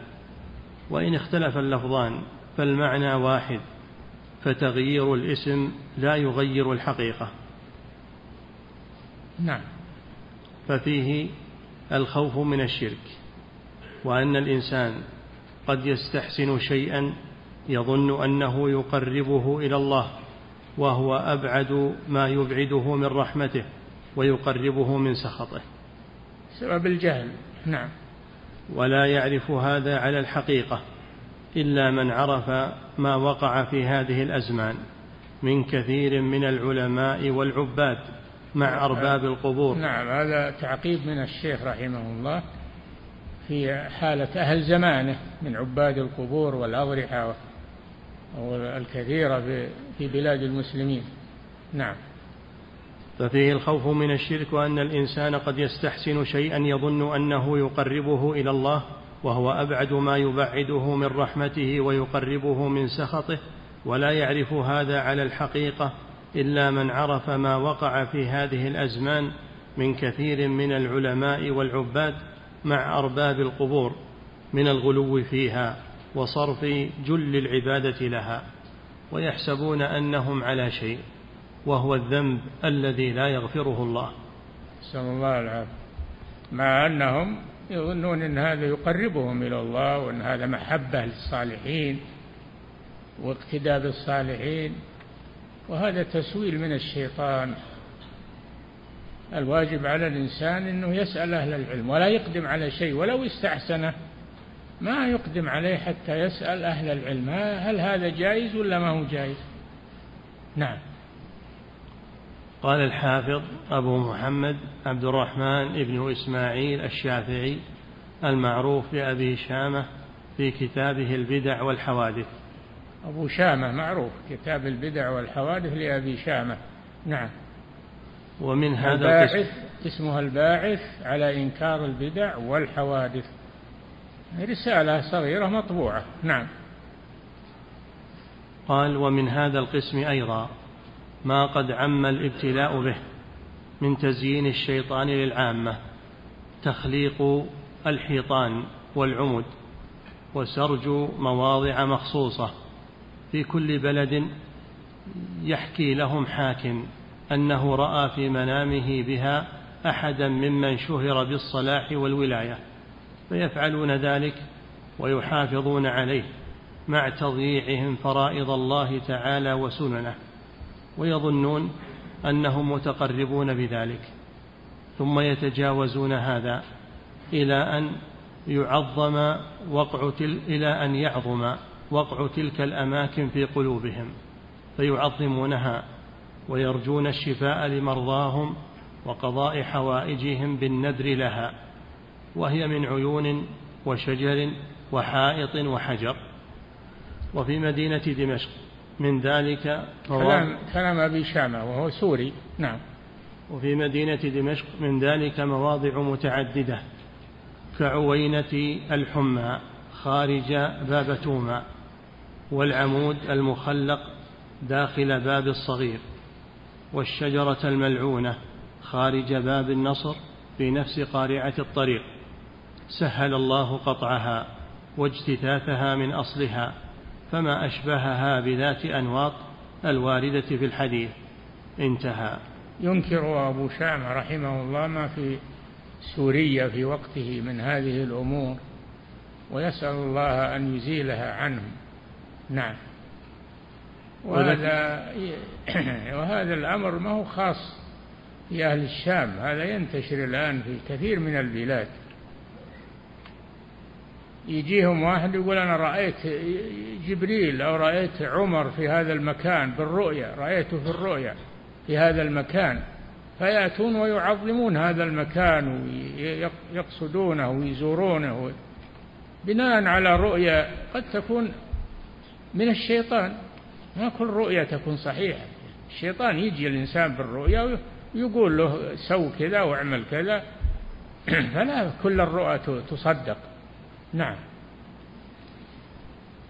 وإن اختلف اللفظان فالمعنى واحد فتغيير الاسم لا يغير الحقيقة. نعم. ففيه الخوف من الشرك وأن الإنسان قد يستحسن شيئا يظن أنه يقربه إلى الله وهو أبعد ما يبعده من رحمته ويقربه من سخطه. سبب الجهل. نعم. ولا يعرف هذا على الحقيقة. إلا من عرف ما وقع في هذه الأزمان من كثير من العلماء والعباد مع أرباب القبور. نعم هذا تعقيب من الشيخ رحمه الله في حالة أهل زمانه من عباد القبور والأضرحة الكثيرة في بلاد المسلمين. نعم. ففيه الخوف من الشرك وأن الإنسان قد يستحسن شيئا يظن أنه يقربه إلى الله وهو أبعد ما يبعده من رحمته ويقربه من سخطه ولا يعرف هذا على الحقيقة إلا من عرف ما وقع في هذه الأزمان من كثير من العلماء والعباد مع أرباب القبور من الغلو فيها وصرف جل العبادة لها ويحسبون أنهم على شيء وهو الذنب الذي لا يغفره الله. نسأل الله العافية. مع أنهم يظنون أن هذا يقربهم إلى الله وأن هذا محبة للصالحين واقتداء بالصالحين وهذا تسويل من الشيطان. الواجب على الإنسان أنه يسأل أهل العلم ولا يقدم على شيء ولو استحسنه ما يقدم عليه حتى يسأل أهل العلم. هل هذا جائز ولا ما هو جائز؟ نعم. قال الحافظ أبو محمد عبد الرحمن بن إسماعيل الشافعي المعروف بأبي شامة في كتابه البدع والحوادث. أبو شامة معروف كتاب البدع والحوادث لأبي شامة. نعم. ومن هذا الباعث اسمها الباعث على إنكار البدع والحوادث. رسالة صغيرة مطبوعة. نعم. قال ومن هذا القسم أيضا ما قد عم الابتلاء به من تزيين الشيطان للعامة تخليق الحيطان والعمد وسرج مواضع مخصوصة في كل بلد يحكي لهم حاكم أنه رأى في منامه بها أحدا ممن شهر بالصلاح والولاية فيفعلون ذلك ويحافظون عليه مع تضييعهم فرائض الله تعالى وسننه. ويظنون أنهم متقربون بذلك ثم يتجاوزون هذا إلى أن يعظم وقع تل إلى أن يعظم وقع تلك الأماكن في قلوبهم فيعظمونها ويرجون الشفاء لمرضاهم وقضاء حوائجهم بالنذر لها وهي من عيون وشجر وحائط وحجر. وفي مدينة دمشق من ذلك كلام, كلام أبي شامة وهو سوري. نعم. وفي مدينة دمشق من ذلك مواضع متعددة كعوينة الحمى خارج باب توما والعمود المخلق داخل باب الصغير والشجرة الملعونة خارج باب النصر في نفس قارعة الطريق. سهل الله قطعها واجتثاثها من أصلها. فما أشبهها بذات أنواط الواردة في الحديث. انتهى. ينكر أبو شامة رحمه الله ما في سوريا في وقته من هذه الأمور ويسأل الله أن يزيلها عنهم. نعم. وهذا وهذا الأمر ما هو خاص في أهل الشام هذا ينتشر الآن في كثير من البلاد. يجيهم واحد يقول أنا رأيت جبريل أو رأيت عمر في هذا المكان بالرؤيا رأيته في الرؤيا في هذا المكان فيأتون ويعظمون هذا المكان ويقصدونه ويزورونه. بناء على رؤيا قد تكون من الشيطان. ما كل رؤيا تكون صحيحة. الشيطان يجي الإنسان بالرؤيا ويقول له سو كذا واعمل كذا. فلا كل الرؤى تصدق. نعم.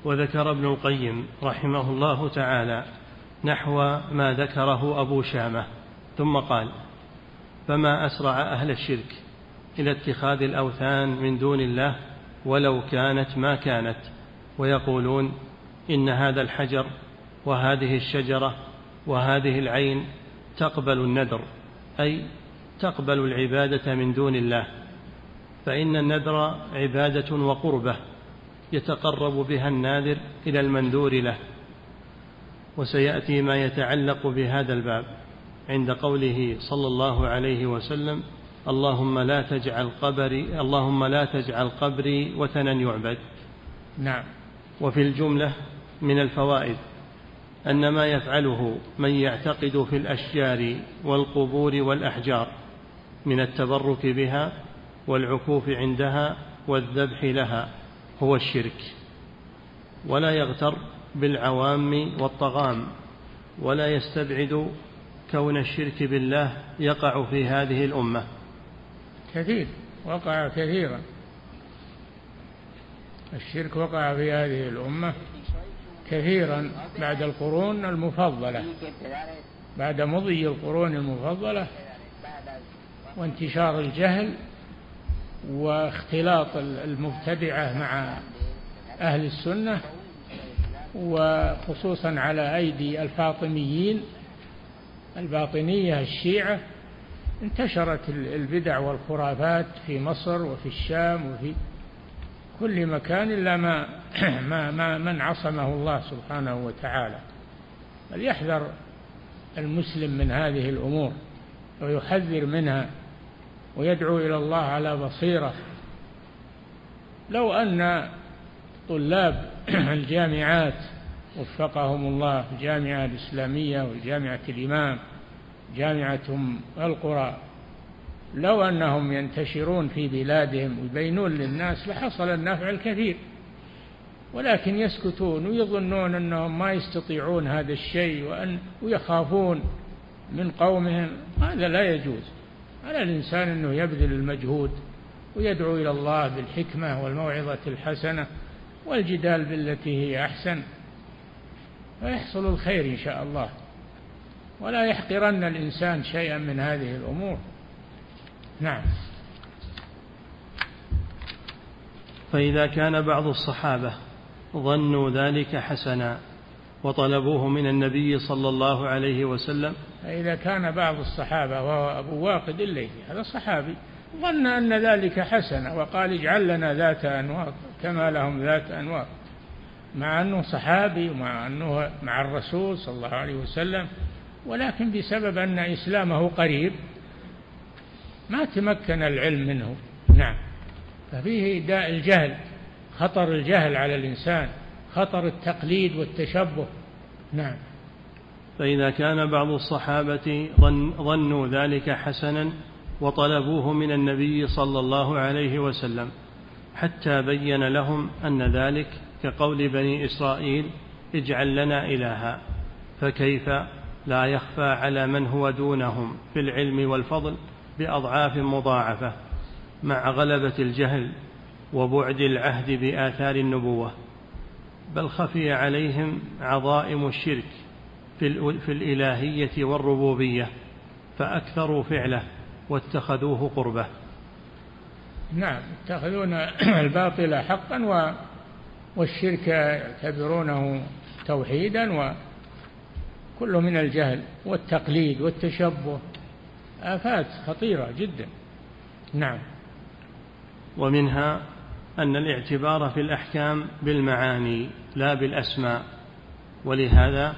وذكر ابن القيم رحمه الله تعالى نحو ما ذكره أبو شامة ثم قال فما أسرع أهل الشرك إلى اتخاذ الأوثان من دون الله ولو كانت ما كانت؟ ويقولون إن هذا الحجر وهذه الشجرة وهذه العين تقبل النذر أي تقبل العبادة من دون الله فإن النذر عبادة وقربة يتقرب بها الناذر إلى المنذور له وسيأتي ما يتعلق بهذا الباب عند قوله صلى الله عليه وسلم اللهم لا تجعل قبري اللهم لا تجعل قبري وثنا يعبد. نعم. وفي الجملة من الفوائد أن ما يفعله من يعتقد في الأشجار والقبور والأحجار من التبرك بها والعكوف عندها والذبح لها هو الشرك. ولا يغتر بالعوام والطغام ولا يستبعد كون الشرك بالله يقع في هذه الأمة. كثير وقع كثيرا. الشرك وقع في هذه الأمة كثيرا بعد القرون المفضلة بعد مضي القرون المفضلة وانتشار الجهل واختلاط المبتدعة مع أهل السنة وخصوصا على أيدي الفاطميين الباطنية الشيعة انتشرت البدع والخرافات في مصر وفي الشام وفي كل مكان إلا ما ما ما من عصمه الله سبحانه وتعالى. فليحذر المسلم من هذه الأمور ويحذر منها ويدعو إلى الله على بصيرة. لو أن طلاب الجامعات وفقهم الله الجامعة الإسلامية والجامعة الإمام جامعة القرى لو أنهم ينتشرون في بلادهم ويبينون للناس لحصل النفع الكثير. ولكن يسكتون ويظنون أنهم ما يستطيعون هذا الشيء وأن ويخافون من قومهم هذا لا يجوز. على الإنسان أنه يبذل المجهود ويدعو إلى الله بالحكمة والموعظة الحسنة والجدال بالتي هي أحسن. فيحصل الخير إن شاء الله. ولا يحقرن الإنسان شيئا من هذه الأمور. نعم. فإذا كان بعض الصحابة ظنوا ذلك حسنا وطلبوه من النبي صلى الله عليه وسلم فإذا كان بعض الصحابة وهو أبو واقد الليثي هذا صحابي ظن أن ذلك حسنا وقال اجعل لنا ذات أنواط كما لهم ذات أنواط مع أنه صحابي ومع أنه مع الرسول صلى الله عليه وسلم ولكن بسبب أن إسلامه قريب ما تمكن العلم منه. نعم. ففيه داء الجهل خطر الجهل على الإنسان خطر التقليد والتشبه. نعم. فإذا كان بعض الصحابة ظنوا ذلك حسنا وطلبوه من النبي صلى الله عليه وسلم حتى بين لهم أن ذلك كقول بني إسرائيل اجعل لنا إلها فكيف؟ لا يخفى على من هو دونهم في العلم والفضل بأضعاف مضاعفة مع غلبة الجهل وبعد العهد بآثار النبوة بل خفي عليهم عظائم الشرك في الإلهية والربوبية فأكثروا فعله واتخذوه قربه. نعم يتخذون الباطل حقا والشرك يعتبرونه توحيدا وكله من الجهل والتقليد والتشبه آفات خطيرة جدا. نعم. ومنها أن الاعتبار في الأحكام بالمعاني لا بالأسماء ولهذا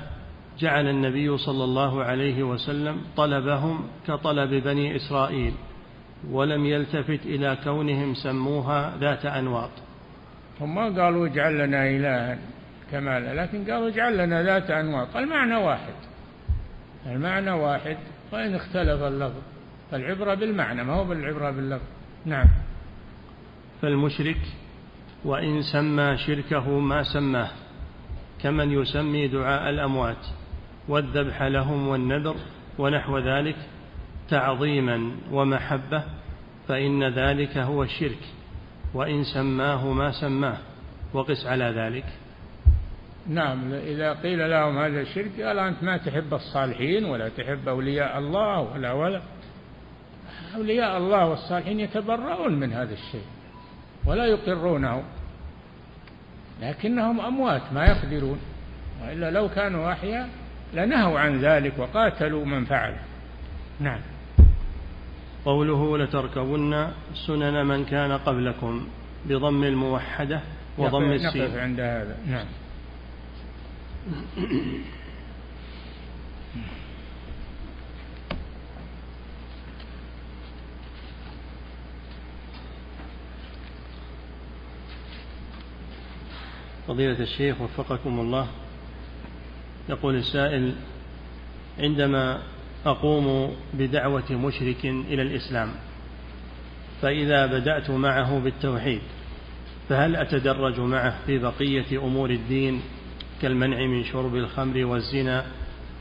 جعل النبي صلى الله عليه وسلم طلبهم كطلب بني إسرائيل ولم يلتفت إلى كونهم سموها ذات أنواط. هم ما قالوا اجعل لنا إلها كمالا لكن قالوا اجعل لنا ذات أنواط. المعنى واحد. المعنى واحد وإن اختلف اللفظ فالعبرة بالمعنى ما هو بالعبرة باللفظ؟ نعم. فالمشرك وإن سمى شركه ما سماه كمن يسمي دعاء الأموات. والذبح لهم والنذر ونحو ذلك تعظيما ومحبة فإن ذلك هو الشرك وإن سماه ما سماه وقس على ذلك. نعم إذا قيل لهم هذا الشرك قال أنت ما تحب الصالحين ولا تحب أولياء الله ولا ولا. أولياء الله والصالحين يتبرؤون من هذا الشيء ولا يقرونه لكنهم أموات ما يقدرون وإلا لو كانوا أحياء لنهوا عن ذلك وقاتلوا من فعل. نعم. قوله لتركبن سنن من كان قبلكم بضم الموحدة وضم السين. نقف عند هذا. نعم. فضيلة الشيخ وفقكم الله. يقول السائل عندما أقوم بدعوة مشرك إلى الإسلام فإذا بدأت معه بالتوحيد فهل أتدرج معه في بقية أمور الدين كالمنع من شرب الخمر والزنا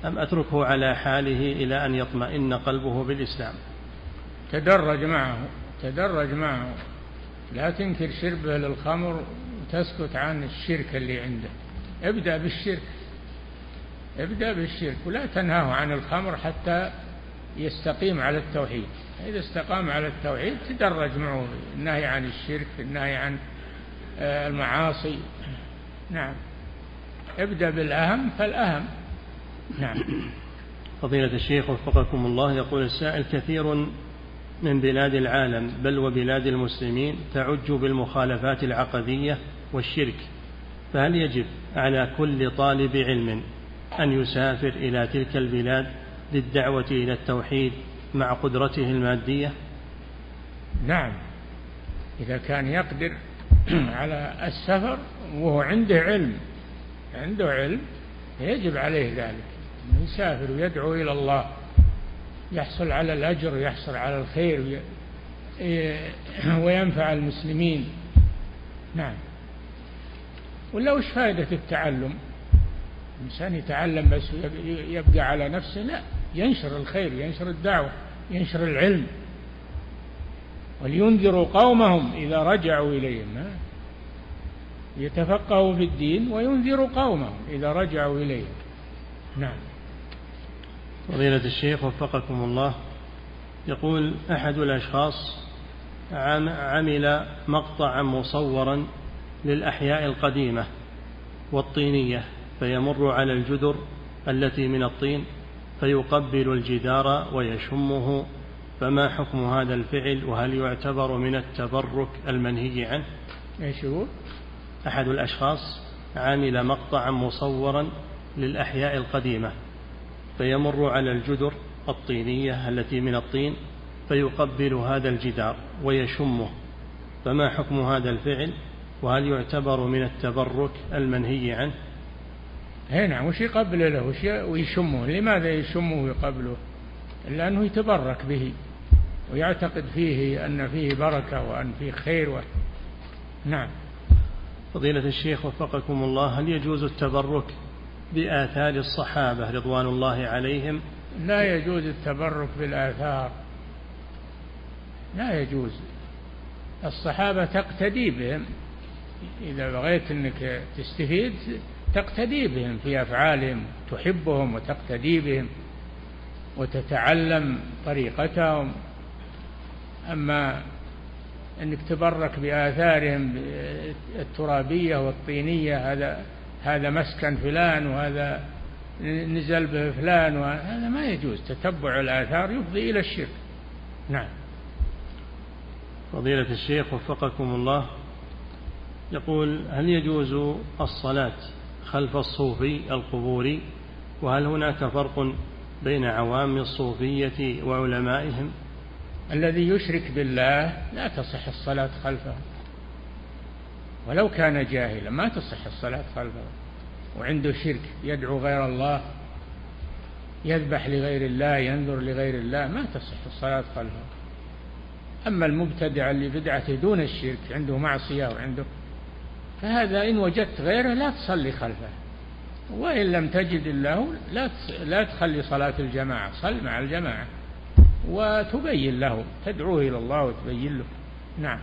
أم أتركه على حاله إلى أن يطمئن قلبه بالإسلام؟ تدرج معه تدرج معه. لا تنكر شربه للخمر وتسكت عن الشرك اللي عنده. ابدأ بالشرك. ابدأ بالشرك ولا تنهاه عن الخمر حتى يستقيم على التوحيد. إذا استقام على التوحيد تدرج معه النهي عن الشرك النهي عن آه، المعاصي. نعم. ابدأ بالأهم فالأهم. نعم. فضيلة الشيخ وفقكم الله يقول السائل كثير من بلاد العالم بل وبلاد المسلمين تعج بالمخالفات العقدية والشرك فهل يجب على كل طالب علم أن يسافر إلى تلك البلاد للدعوة إلى التوحيد مع قدرته المادية؟ نعم. إذا كان يقدر على السفر وهو عنده علم عنده علم يجب عليه ذلك. يسافر ويدعو إلى الله يحصل على الأجر ويحصل على الخير وينفع المسلمين. نعم. ولا وش فائدة التعلم؟ الإنسان يتعلم بس يبقى على نفسه لا ينشر الخير ينشر الدعوة ينشر العلم. ولينذروا قومهم إذا رجعوا إليهم يتفقهوا في الدين وينذروا قومهم إذا رجعوا إليهم. نعم. فضيلة الشيخ وفقكم الله يقول أحد الأشخاص عمل مقطعا مصورا للأحياء القديمة والطينية. فيمر على الجدر التي من الطين فيقبل الجدار ويشمه. فما حكم هذا الفعل؟ وهل يعتبر من التبرك المنهي عنه؟ إيش هو أحد الأشخاص عمل مقطعا مصورا للأحياء القديمة فيمر على الجدر الطينية التي من الطين فيقبل هذا الجدار ويشمه. فما حكم هذا الفعل؟ وهل يعتبر من التبرك المنهي عنه؟ اي نعم وش يقبل له؟ وش ويشمه؟ لماذا يشمه ويقبله؟ لأنه يتبرك به ويعتقد فيه أن فيه بركة وأن فيه خير و... نعم. فضيلة الشيخ وفقكم الله هل يجوز التبرك بآثار الصحابة رضوان الله عليهم؟ لا يجوز التبرك بالآثار. لا يجوز. الصحابة تقتدي بهم. إذا بغيت أنك تستفيد تقتدي بهم في أفعالهم تحبهم وتقتدي بهم وتتعلم طريقتهم. أما أنك تبرك بآثارهم الترابية والطينية هذا هذا مسكن فلان وهذا نزل به فلان وهذا ما يجوز. تتبع الآثار يفضي إلى الشرك. نعم. فضيلة الشيخ وفقكم الله يقول هل يجوز الصلاة خلف الصوفي القبوري وهل هناك فرق بين عوام الصوفية وعلمائهم؟ الذي يشرك بالله لا تصح الصلاة خلفه. ولو كان جاهلا ما تصح الصلاة خلفه. وعنده شرك يدعو غير الله يذبح لغير الله ينذر لغير الله ما تصح الصلاة خلفه. أما المبتدع اللي بدعته دون الشرك عنده معصية وعنده فهذا إن وجدت غيره لا تصلي خلفه. وإن لم تجد الله لا لا تخلي صلاة الجماعة صل مع الجماعة وتبين له تدعوه إلى الله وتبين له. نعم.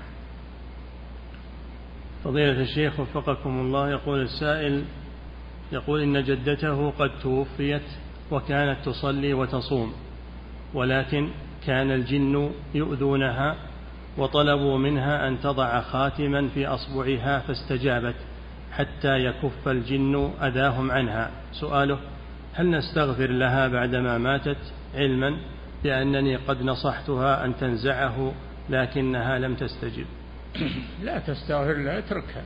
فضيلة الشيخ وفقكم الله يقول السائل يقول إن جدته قد توفيت وكانت تصلي وتصوم ولكن كان الجن يؤذونها وطلبوا منها أن تضع خاتما في أصبعها فاستجابت حتى يكف الجن أذاهم عنها. سؤاله هل نستغفر لها بعدما ماتت؟ علما بأنني قد نصحتها أن تنزعه لكنها لم تستجب. لا تستغفر لها اتركها.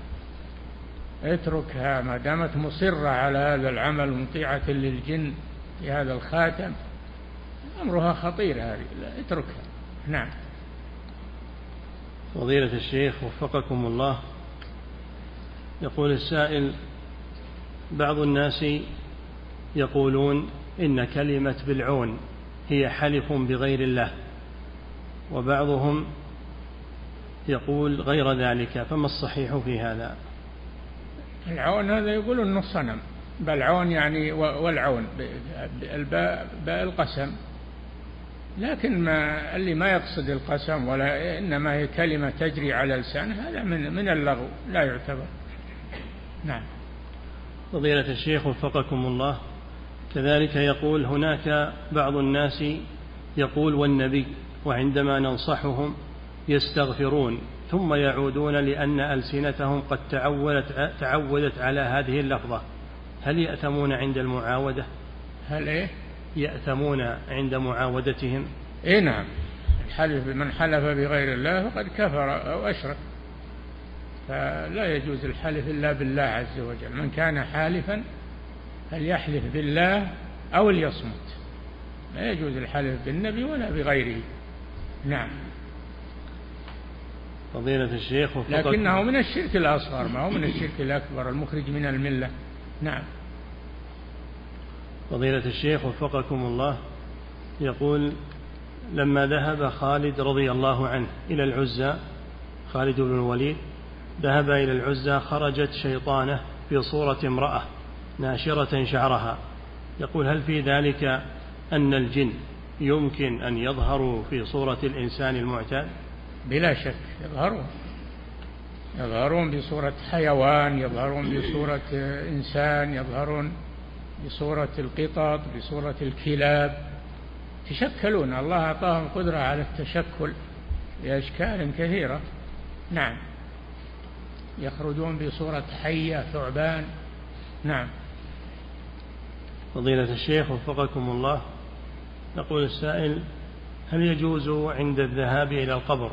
اتركها ما دامت مصرة على هذا العمل مطيعة للجن في هذا الخاتم أمرها خطير هذه. اتركها. نعم. فضيلة الشيخ وفقكم الله. يقول السائل بعض الناس يقولون إن كلمة بالعون هي حلف بغير الله وبعضهم يقول غير ذلك فما الصحيح في هذا؟ العون هذا يقول إنه صنم بل يعني والعون الباء باء القسم. لكن ما اللي ما يقصد القسم ولا إنما هي كلمة تجري على لسانه هذا من من اللغو لا يعتبر نعم فضيلة الشيخ وفقكم الله كذلك يقول هناك بعض الناس يقول والنبي وعندما ننصحهم يستغفرون ثم يعودون لأن ألسنتهم قد تعودت تعودت على هذه اللفظة هل يأثمون عند المعاودة؟ هل إيه؟ يأثمون عند معاودتهم؟ إيه نعم. الحلف من حلف بغير الله فقد كفر أو أشرك. فلا يجوز الحلف إلا بالله عز وجل. من كان حالفا فليحلف بالله أو ليصمت. لا يجوز الحلف بالنبي ولا بغيره. نعم. فضيلة الشيخ لكنه من الشرك الأصغر ما هو من الشرك الأكبر المخرج من الملة. نعم. فضيلة الشيخ وفقكم الله يقول لما ذهب خالد رضي الله عنه إلى العزى خالد بن الوليد ذهب إلى العزى خرجت شيطانة في صورة امرأة ناشرة شعرها. يقول هل في ذلك أن الجن يمكن أن يظهروا في صورة الإنسان المعتاد؟ بلا شك يظهرون. يظهرون بصورة حيوان يظهرون بصورة إنسان يظهرون بصورة القطط بصورة الكلاب. يتشكلون الله أعطاهم قدرة على التشكل بأشكال كثيرة. نعم. يخرجون بصورة حية ثعبان. نعم. فضيلة الشيخ وفقكم الله يقول السائل هل يجوز عند الذهاب إلى القبر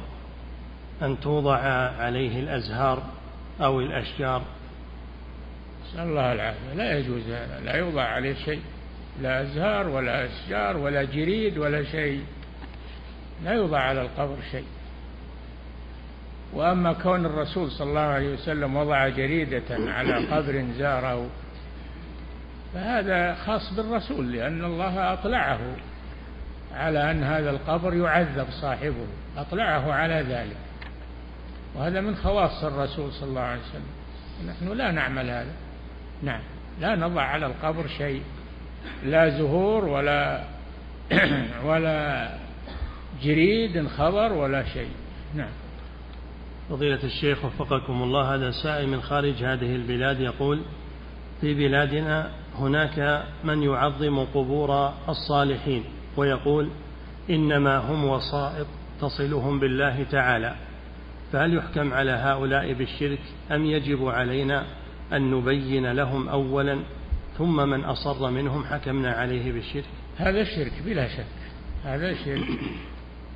أن توضع عليه الأزهار أو الأشجار؟ نسأل الله العافية. لا يجوز هذا. لا يوضع عليه شيء. لا أزهار ولا أشجار ولا جريد ولا شيء. لا يوضع على القبر شيء. وأما كون الرسول صلى الله عليه وسلم وضع جريدة على قبر زاره فهذا خاص بالرسول لأن الله أطلعه على أن هذا القبر يعذب صاحبه. أطلعه على ذلك. وهذا من خواص الرسول صلى الله عليه وسلم. نحن لا نعمل هذا. نعم. لا نضع على القبر شيء. لا زهور ولا ولا جريد خضر ولا شيء. نعم. فضيلة الشيخ وفقكم الله هذا سائل من خارج هذه البلاد يقول في بلادنا هناك من يعظم قبور الصالحين ويقول إنما هم وسائط تصلهم بالله تعالى فهل يحكم على هؤلاء بالشرك أم يجب علينا أن نبين لهم أولا ثم من أصر منهم حكمنا عليه بالشرك. هذا شرك بلا شك هذا شرك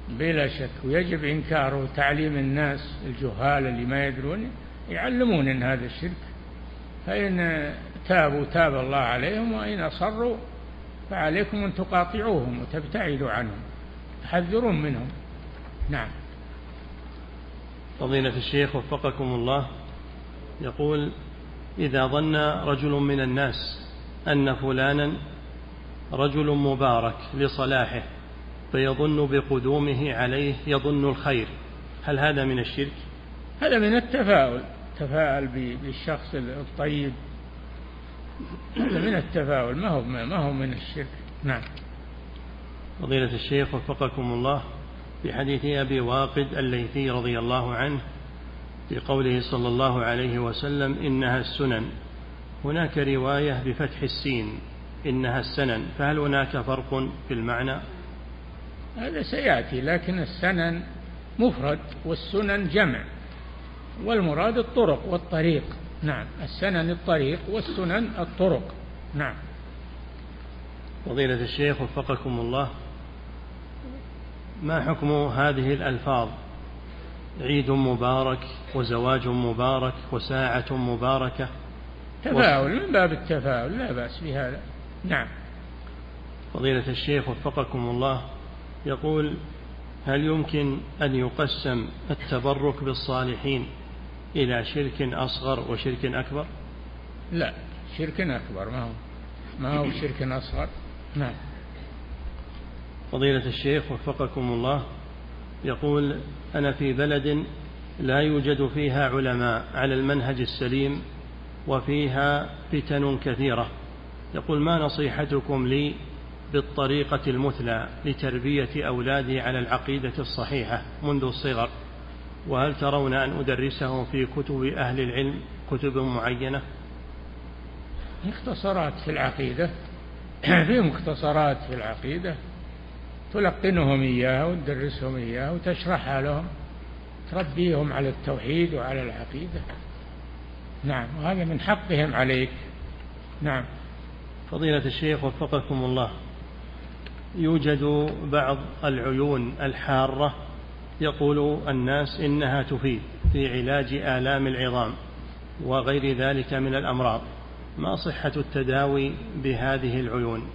بلا شك. ويجب إنكاره وتعليم الناس الجهال اللي ما يدرون يعلمون إن هذا الشرك. فإن تابوا تاب الله عليهم وإن أصروا فعليكم أن تقاطعوهم وتبتعدوا عنهم تحذرون منهم. نعم. فضيلة الشيخ وفقكم الله يقول إذا ظن رجل من الناس أن فلانا رجل مبارك لصلاحه فيظن بقدومه عليه يظن الخير. هل هذا من الشرك؟ هذا من التفاؤل تفاءل بالشخص الطيب. هذا من التفاؤل ما هو ما هو من الشرك؟ نعم. فضيلة الشيخ وفقكم الله في حديث أبي واقد الليثي رضي الله عنه في قوله صلى الله عليه وسلم إنها السنن. هناك رواية بفتح السين إنها السنن. فهل هناك فرق في المعنى؟ هذا سيأتي لكن السنن مفرد والسنن جمع. والمراد الطرق والطريق. نعم السنن الطريق والسنن الطرق. نعم. فضيلة الشيخ وفقكم الله ما حكم هذه الألفاظ؟ عيد مبارك وزواج مبارك وساعة مباركة. تفاؤل من باب التفاؤل لا بأس بهذا. نعم. فضيلة الشيخ وفقكم الله يقول هل يمكن أن يقسم التبرك بالصالحين إلى شرك أصغر وشرك أكبر؟ لا شرك أكبر ما هو ما هو شرك أصغر؟ نعم. فضيلة الشيخ وفقكم الله يقول أنا في بلد لا يوجد فيها علماء على المنهج السليم وفيها فتن كثيرة. يقول ما نصيحتكم لي بالطريقة المثلى لتربية أولادي على العقيدة الصحيحة منذ الصغر؟ وهل ترون أن أدرسهم في كتب أهل العلم كتب معينة؟ مختصرات في العقيدة في مختصرات في العقيدة. تلقنهم إياها وتدرسهم إياها وتشرحها لهم تربيهم على التوحيد وعلى العقيدة. نعم وهذا من حقهم عليك. نعم. فضيلة الشيخ وفقكم الله. يوجد بعض العيون الحارة يقول الناس إنها تفيد في علاج آلام العظام وغير ذلك من الأمراض. ما صحة التداوي بهذه العيون؟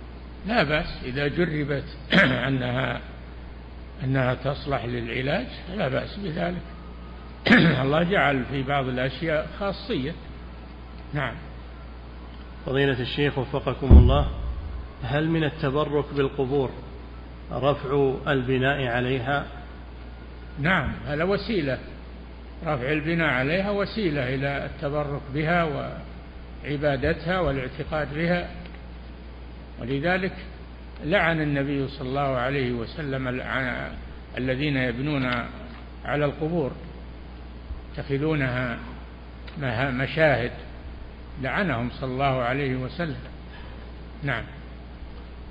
لا بأس إذا جربت أنها أنها تصلح للعلاج لا بأس بذلك. الله جعل في بعض الأشياء خاصية. نعم. فضيلة الشيخ وفقكم الله هل من التبرك بالقبور رفع البناء عليها؟ نعم هذا وسيلة. رفع البناء عليها وسيلة إلى التبرك بها وعبادتها والاعتقاد بها. ولذلك لعن النبي صلى الله عليه وسلم الذين يبنون على القبور يتخذونها مشاهد لعنهم صلى الله عليه وسلم نعم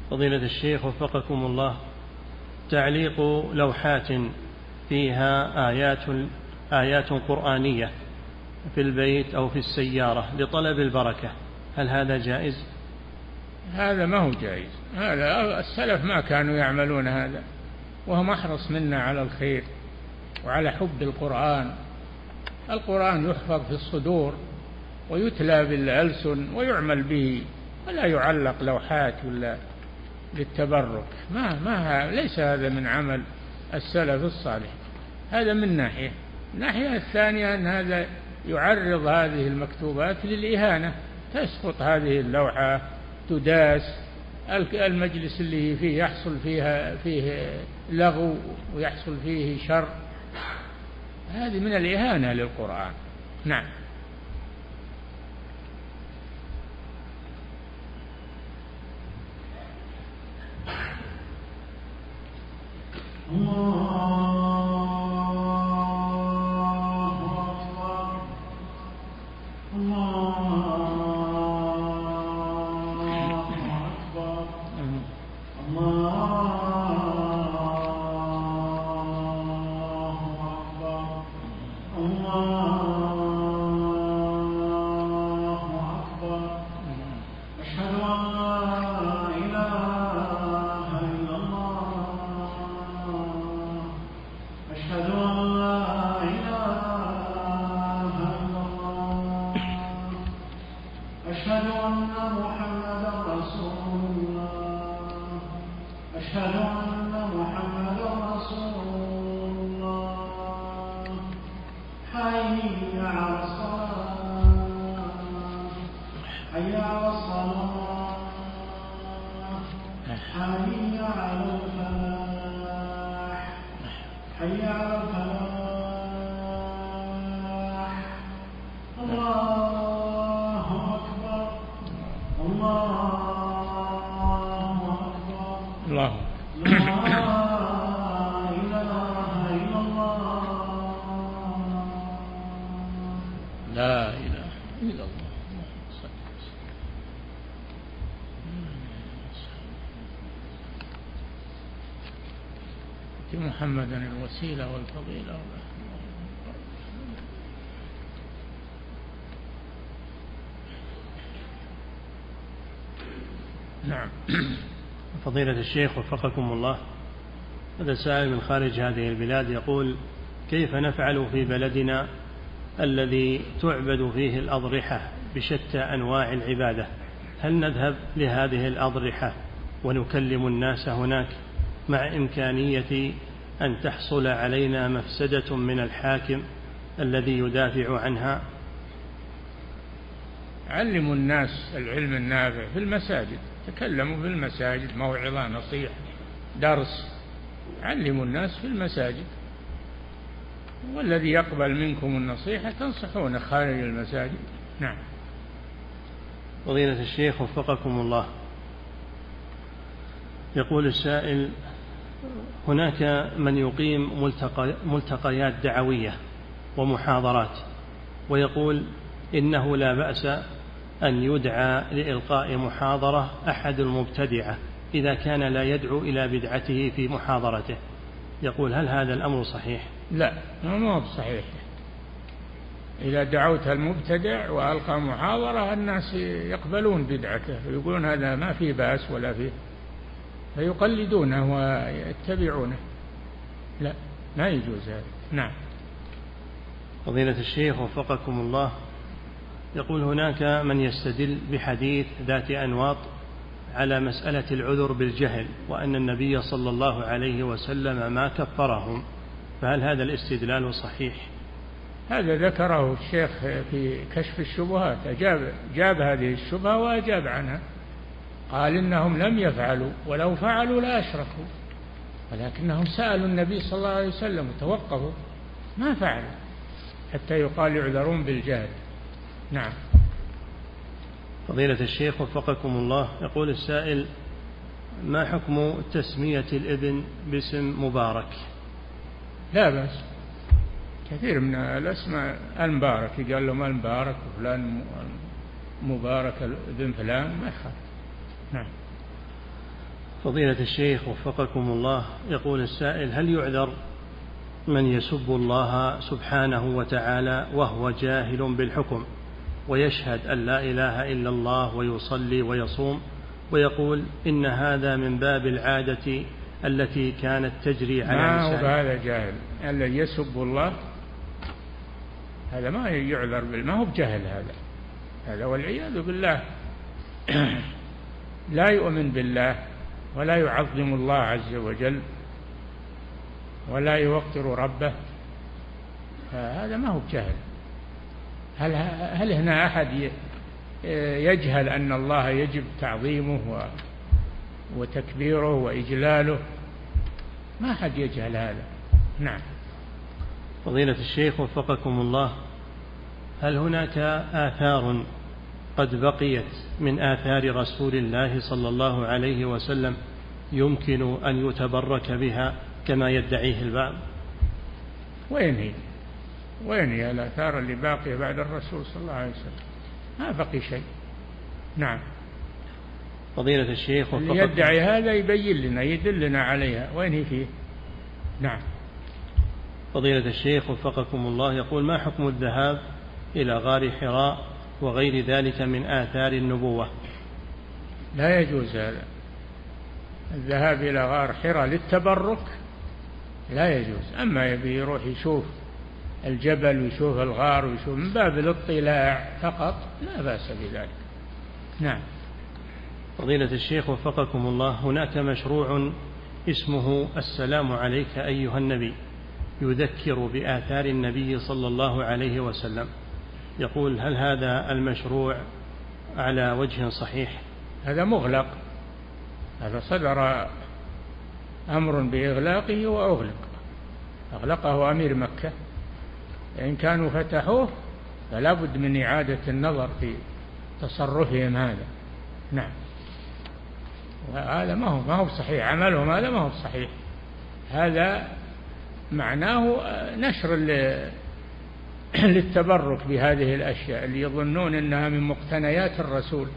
فضيلة الشيخ وفقكم الله تعليق لوحات فيها آيات آيات قرآنية في البيت أو في السيارة لطلب البركة هل هذا جائز؟ هذا ما هو جائز. هذا السلف ما كانوا يعملون هذا وهم أحرص منا على الخير وعلى حب القرآن. القرآن يحفظ في الصدور ويتلى بالألسن ويعمل به ولا يعلق لوحات ولا للتبرك. ما ما ليس هذا من عمل السلف الصالح. هذا من ناحية. الناحية الثانية أن هذا يعرض هذه المكتوبات للإهانة تسقط هذه اللوحة تداس المجلس اللي فيه يحصل فيها فيه لغو ويحصل فيه شر. هذه من الإهانة للقرآن. نعم. الله الوسيلة والفضيلة. نعم. فضيلة الشيخ وفقكم الله. هذا سائل من خارج هذه البلاد يقول كيف نفعل في بلدنا الذي تعبد فيه الأضرحة بشتى أنواع العبادة؟ هل نذهب لهذه الأضرحة ونكلم الناس هناك مع إمكانية أن تحصل علينا مفسدة من الحاكم الذي يدافع عنها. علموا الناس العلم النافع في المساجد تكلموا في المساجد موعظة نصيحة درس. علموا الناس في المساجد. والذي يقبل منكم النصيحة تنصحونه خارج المساجد. نعم. فضيلة الشيخ وفقكم الله. يقول السائل هناك من يقيم ملتقيات دعوية ومحاضرات ويقول إنه لا بأس أن يدعى لإلقاء محاضرة أحد المبتدعة إذا كان لا يدعو إلى بدعته في محاضرته. يقول هل هذا الأمر صحيح؟ لا ما هو بصحيح إذا دعوت المبتدع وألقى محاضرة الناس يقبلون بدعته ويقولون هذا ما في بأس ولا فيه فيقلدونه ويتبعونه. لا ما يجوز هذا. نعم. فضيلة الشيخ وفقكم الله يقول هناك من يستدل بحديث ذات أنواط على مسألة العذر بالجهل وأن النبي صلى الله عليه وسلم ما كفرهم. فهل هذا الاستدلال صحيح؟ هذا ذكره الشيخ في كشف الشبهات. أجاب جاب هذه الشبهة وأجاب عنها. قال إنهم لم يفعلوا ولو فعلوا لأشركوا ولكنهم سألوا النبي صلى الله عليه وسلم وتوقفوا ما فعلوا حتى يقال يعذرون بالجهل. نعم. فضيلة الشيخ وفقكم الله يقول السائل ما حكم تسمية الإبن باسم مبارك؟ لا بأس. كثير من الأسماء المبارك يقال لهم المبارك وفلان مبارك ابن فلان ما يخالف. نعم. فضيلة الشيخ وفقكم الله يقول السائل هل يعذر من يسب الله سبحانه وتعالى وهو جاهل بالحكم ويشهد أن لا إله إلا الله ويصلي ويصوم ويقول إن هذا من باب العادة التي كانت تجري على ما هو بهذا جاهل؟ الذي يسب الله هذا ما يعذر ما هو بجهل هذا؟ هذا والعياذ بالله. لا يؤمن بالله ولا يعظم الله عز وجل ولا يوقر ربه. هذا ما هو بجهل. هل هل هنا أحد ي- يجهل أن الله يجب تعظيمه وتكبيره وإجلاله؟ ما أحد يجهل هذا. نعم. فضيلة الشيخ وفقكم الله هل هناك آثار قد بقيت من آثار رسول الله صلى الله عليه وسلم يمكن أن يتبرك بها كما يدعيه البعض. وين هي؟ وين هي الآثار اللي باقية بعد الرسول صلى الله عليه وسلم؟ ما بقي شيء. نعم. فضيلة الشيخ اللي يدعي هذا يبين لنا يدلنا عليها. وين هي فيه؟ نعم. فضيلة الشيخ وفقكم الله يقول ما حكم الذهاب إلى غار حراء وغير ذلك من آثار النبوة. لا يجوز هذا الذهاب إلى غار حراء للتبرك لا يجوز. أما يبي يروح يشوف الجبل ويشوف الغار ويشوف من باب الاطلاع فقط لا بأس بذلك. نعم. فضيلة الشيخ وفقكم الله هناك مشروع اسمه السلام عليك أيها النبي يذكر بآثار النبي صلى الله عليه وسلم. يقول هل هذا المشروع على وجه صحيح؟ هذا مغلق. هذا صدر أمر بإغلاقه وأغلق. أغلقه أمير مكة. إن كانوا فتحوه فلا بد من إعادة النظر في تصرفهم هذا. نعم. هذا ما هو ما هو صحيح. عملهم هذا ما هو صحيح. هذا معناه نشر للتبرك بهذه الأشياء اللي يظنون أنها من مقتنيات الرسول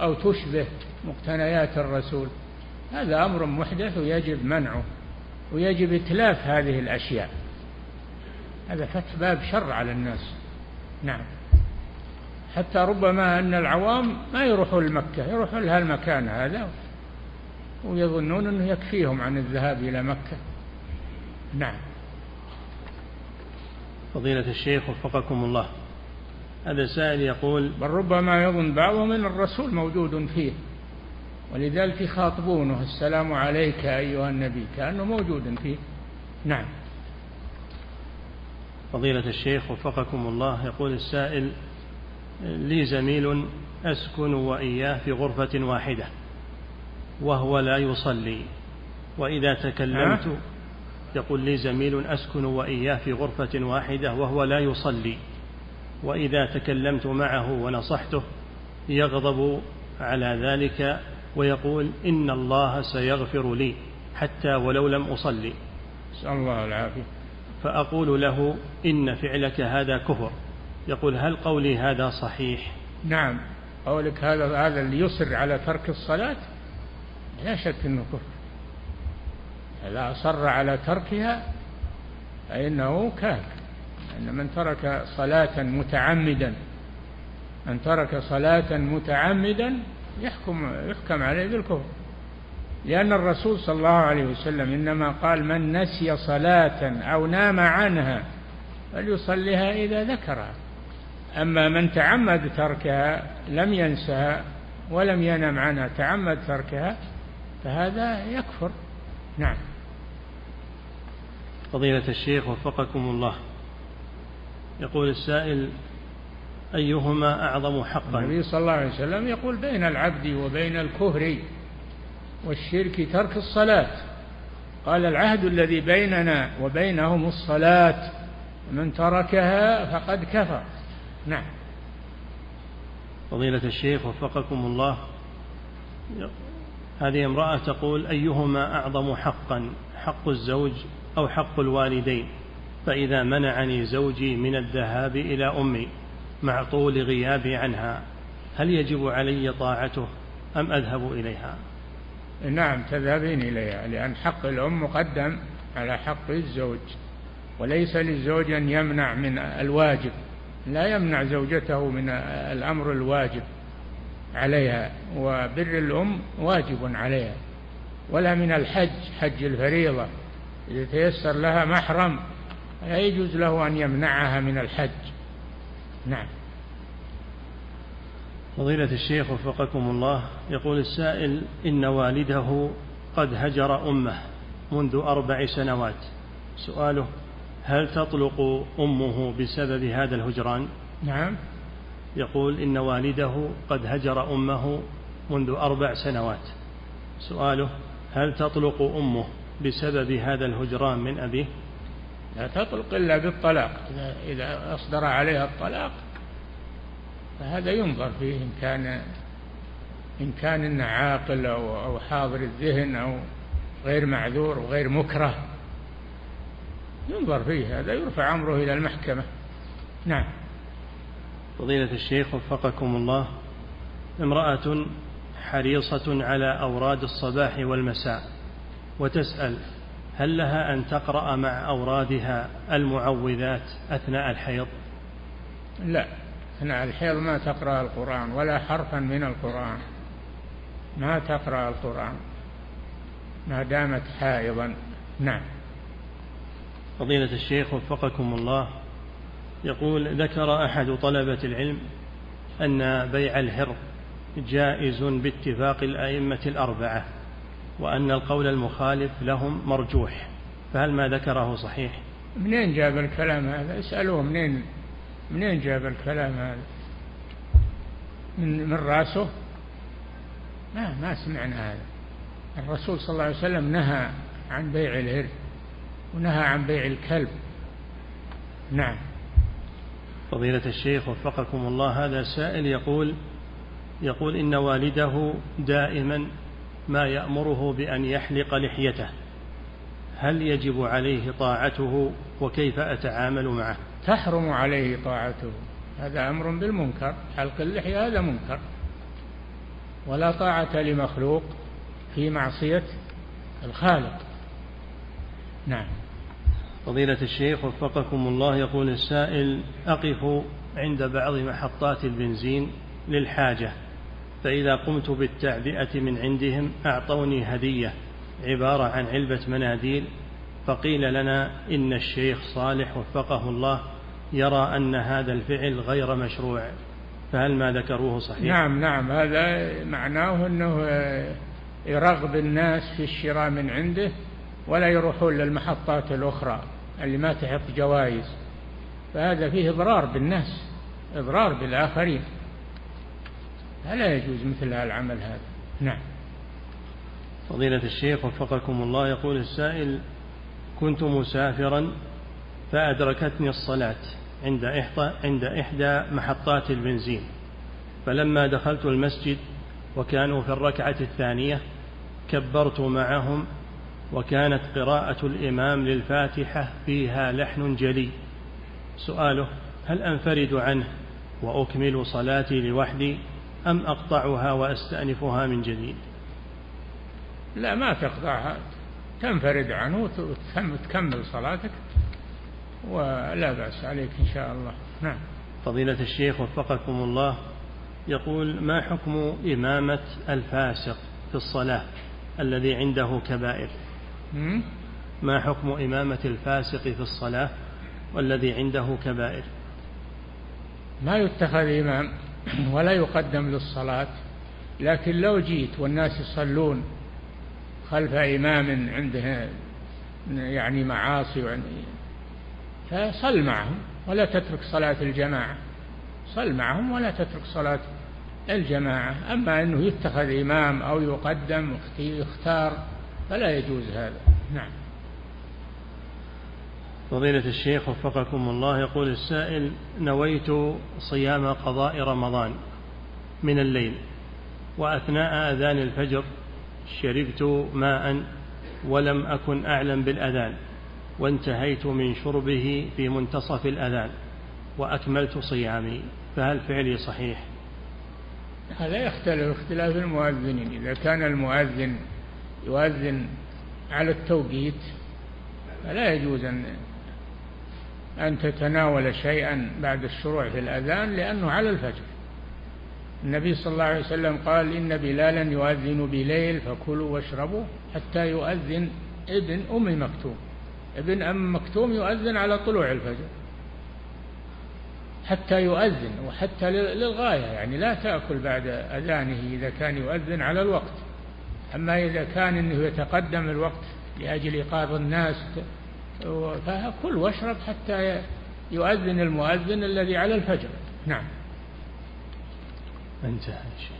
أو تشبه مقتنيات الرسول. هذا أمر محدث ويجب منعه ويجب إتلاف هذه الأشياء. هذا فتح باب شر على الناس. نعم. حتى ربما أن العوام ما يروحوا لمكة يروحوا لها المكان هذا ويظنون أنه يكفيهم عن الذهاب إلى مكة. نعم. فضيلة الشيخ وفقكم الله. هذا سائل يقول بل ربما يظن بعضهم أن الرسول موجود فيه ولذلك يخاطبونه السلام عليك أيها النبي كأنه موجود فيه. نعم. فضيلة الشيخ وفقكم الله يقول السائل لي زميل أسكن وإياه في غرفة واحدة وهو لا يصلي وإذا تكلمت يقول لي زميل أسكن وإياه في غرفة واحدة وهو لا يصلي. وإذا تكلمت معه ونصحته يغضب على ذلك ويقول إن الله سيغفر لي حتى ولو لم أصلي. نسأل الله العافية. فأقول له إن فعلك هذا كفر. يقول هل قولي هذا صحيح؟ نعم. قولك هذا هذا اللي يصر على ترك الصلاة؟ لا شك أنه كفر. إذا أصر على تركها فإنه كافر أن من ترك صلاة متعمدا من ترك صلاة متعمدا يحكم يحكم عليه بالكفر. لأن الرسول صلى الله عليه وسلم إنما قال من نسي صلاة أو نام عنها فليصليها إذا ذكرها. أما من تعمد تركها لم ينسها ولم ينم عنها تعمد تركها فهذا يكفر. نعم. فضيلة الشيخ وفقكم الله. يقول السائل أيهما أعظم حقا؟ النبي صلى الله عليه وسلم يقول بين العبد وبين الكفر والشرك ترك الصلاة. قال العهد الذي بيننا وبينهم الصلاة من تركها فقد كفر. نعم. فضيلة الشيخ وفقكم الله هذه امرأة تقول أيهما أعظم حقا؟ حق الزوج أو حق الوالدين فإذا منعني زوجي من الذهاب إلى أمي مع طول غيابي عنها هل يجب علي طاعته أم أذهب إليها؟ نعم تذهبين إليها لأن حق الأم مقدم على حق الزوج وليس للزوج أن يمنع من الواجب لا يمنع زوجته من الأمر الواجب عليها وبر الأم واجب عليها ولا من الحج حج الفريضة. إذا تيسر لها محرم لا يجوز له أن يمنعها من الحج. نعم. فضيلة الشيخ وفقكم الله يقول السائل إن والده قد هجر أمه منذ أربع سنوات. سؤاله هل تطلق أمه بسبب هذا الهجران؟ نعم. يقول إن والده قد هجر أمه منذ أربع سنوات. سؤاله هل تطلق أمه بسبب هذا الهجران من أبيه؟ لا تطلق إلا بالطلاق. إذا, أصدر عليها الطلاق فهذا ينظر فيه إن كان إن كان إنه عاقل أو, أو حاضر الذهن أو غير معذور وغير مكره. ينظر فيه هذا يرفع أمره إلى المحكمة. نعم. فضيلة الشيخ وفقكم الله امرأة حريصة على أوراد الصباح والمساء. وتسأل هل لها أن تقرأ مع أورادها المعوذات أثناء الحيض؟ لا أثناء الحيض ما تقرأ القرآن ولا حرفا من القرآن. ما تقرأ القرآن. ما دامت حائضا. نعم. فضيلة الشيخ وفقكم الله يقول ذكر أحد طلبة العلم أن بيع الهر جائز باتفاق الأئمة الأربعة. وأن القول المخالف لهم مرجوح فهل ما ذكره صحيح؟ منين جاب الكلام هذا؟ اسألوه منين؟ منين جاب الكلام هذا؟ من من رأسه؟ ما ما سمعنا هذا. الرسول صلى الله عليه وسلم نهى عن بيع الهر ونهى عن بيع الكلب. نعم. فضيلة الشيخ وفقكم الله هذا سائل يقول يقول إن والده دائما ما يأمره بأن يحلق لحيته. هل يجب عليه طاعته وكيف أتعامل معه؟ تحرم عليه طاعته. هذا أمر بالمنكر. حلق اللحية هذا منكر. ولا طاعة لمخلوق في معصية الخالق. نعم. فضيلة الشيخ وفقكم الله يقول السائل أقف عند بعض محطات البنزين للحاجة. فإذا قمت بالتعبئة من عندهم أعطوني هدية عبارة عن علبة مناديل فقيل لنا إن الشيخ صالح وفقه الله يرى أن هذا الفعل غير مشروع فهل ما ذكروه صحيح؟ نعم نعم هذا معناه أنه يرغب الناس في الشراء من عنده ولا يروحون للمحطات الأخرى اللي ما تحط جوائز فهذا فيه إضرار بالناس إضرار بالآخرين. فلا يجوز مثل هذا العمل هذا. نعم. فضيلة الشيخ وفقكم الله يقول السائل كنت مسافرا فأدركتني الصلاة عند إحدى عند إحدى محطات البنزين فلما دخلت المسجد وكانوا في الركعة الثانية كبرت معهم وكانت قراءة الإمام للفاتحة فيها لحن جلي. سؤاله هل أنفرد عنه وأكمل صلاتي لوحدي؟ أم أقطعها وأستأنفها من جديد؟ لا ما تقطعها. تنفرد عنه وتكمل صلاتك ولا بأس عليك إن شاء الله. نعم. فضيلة الشيخ وفقكم الله يقول ما حكم إمامة الفاسق في الصلاة الذي عنده كبائر؟ ما حكم إمامة الفاسق في الصلاة والذي عنده كبائر؟ ما يتخذ إمام. ولا يقدم للصلاة. لكن لو جيت والناس يصلون خلف إمام عنده يعني معاصي فصل معهم ولا تترك صلاة الجماعة. صل معهم ولا تترك صلاة الجماعة. أما أنه يتخذ إمام أو يقدم يختار فلا يجوز هذا. نعم. فضيلة الشيخ وفقكم الله يقول السائل نويت صيام قضاء رمضان من الليل وأثناء أذان الفجر شربت ماء ولم أكن أعلم بالأذان وانتهيت من شربه في منتصف الأذان وأكملت صيامي فهل فعلي صحيح؟ هذا يختلف اختلاف المؤذنين إذا كان المؤذن يؤذن على التوقيت فلا يجوز أن أن تتناول شيئا بعد الشروع في الأذان لأنه على الفجر. النبي صلى الله عليه وسلم قال إن بلالا يؤذن بليل فكلوا واشربوا حتى يؤذن ابن أم مكتوم. ابن أم مكتوم يؤذن على طلوع الفجر حتى يؤذن وحتى للغاية يعني لا تأكل بعد أذانه إذا كان يؤذن على الوقت. أما إذا كان أنه يتقدم الوقت لأجل إيقاظ الناس فكل واشرب حتى يؤذن المؤذن الذي على الفجر. نعم. انتهى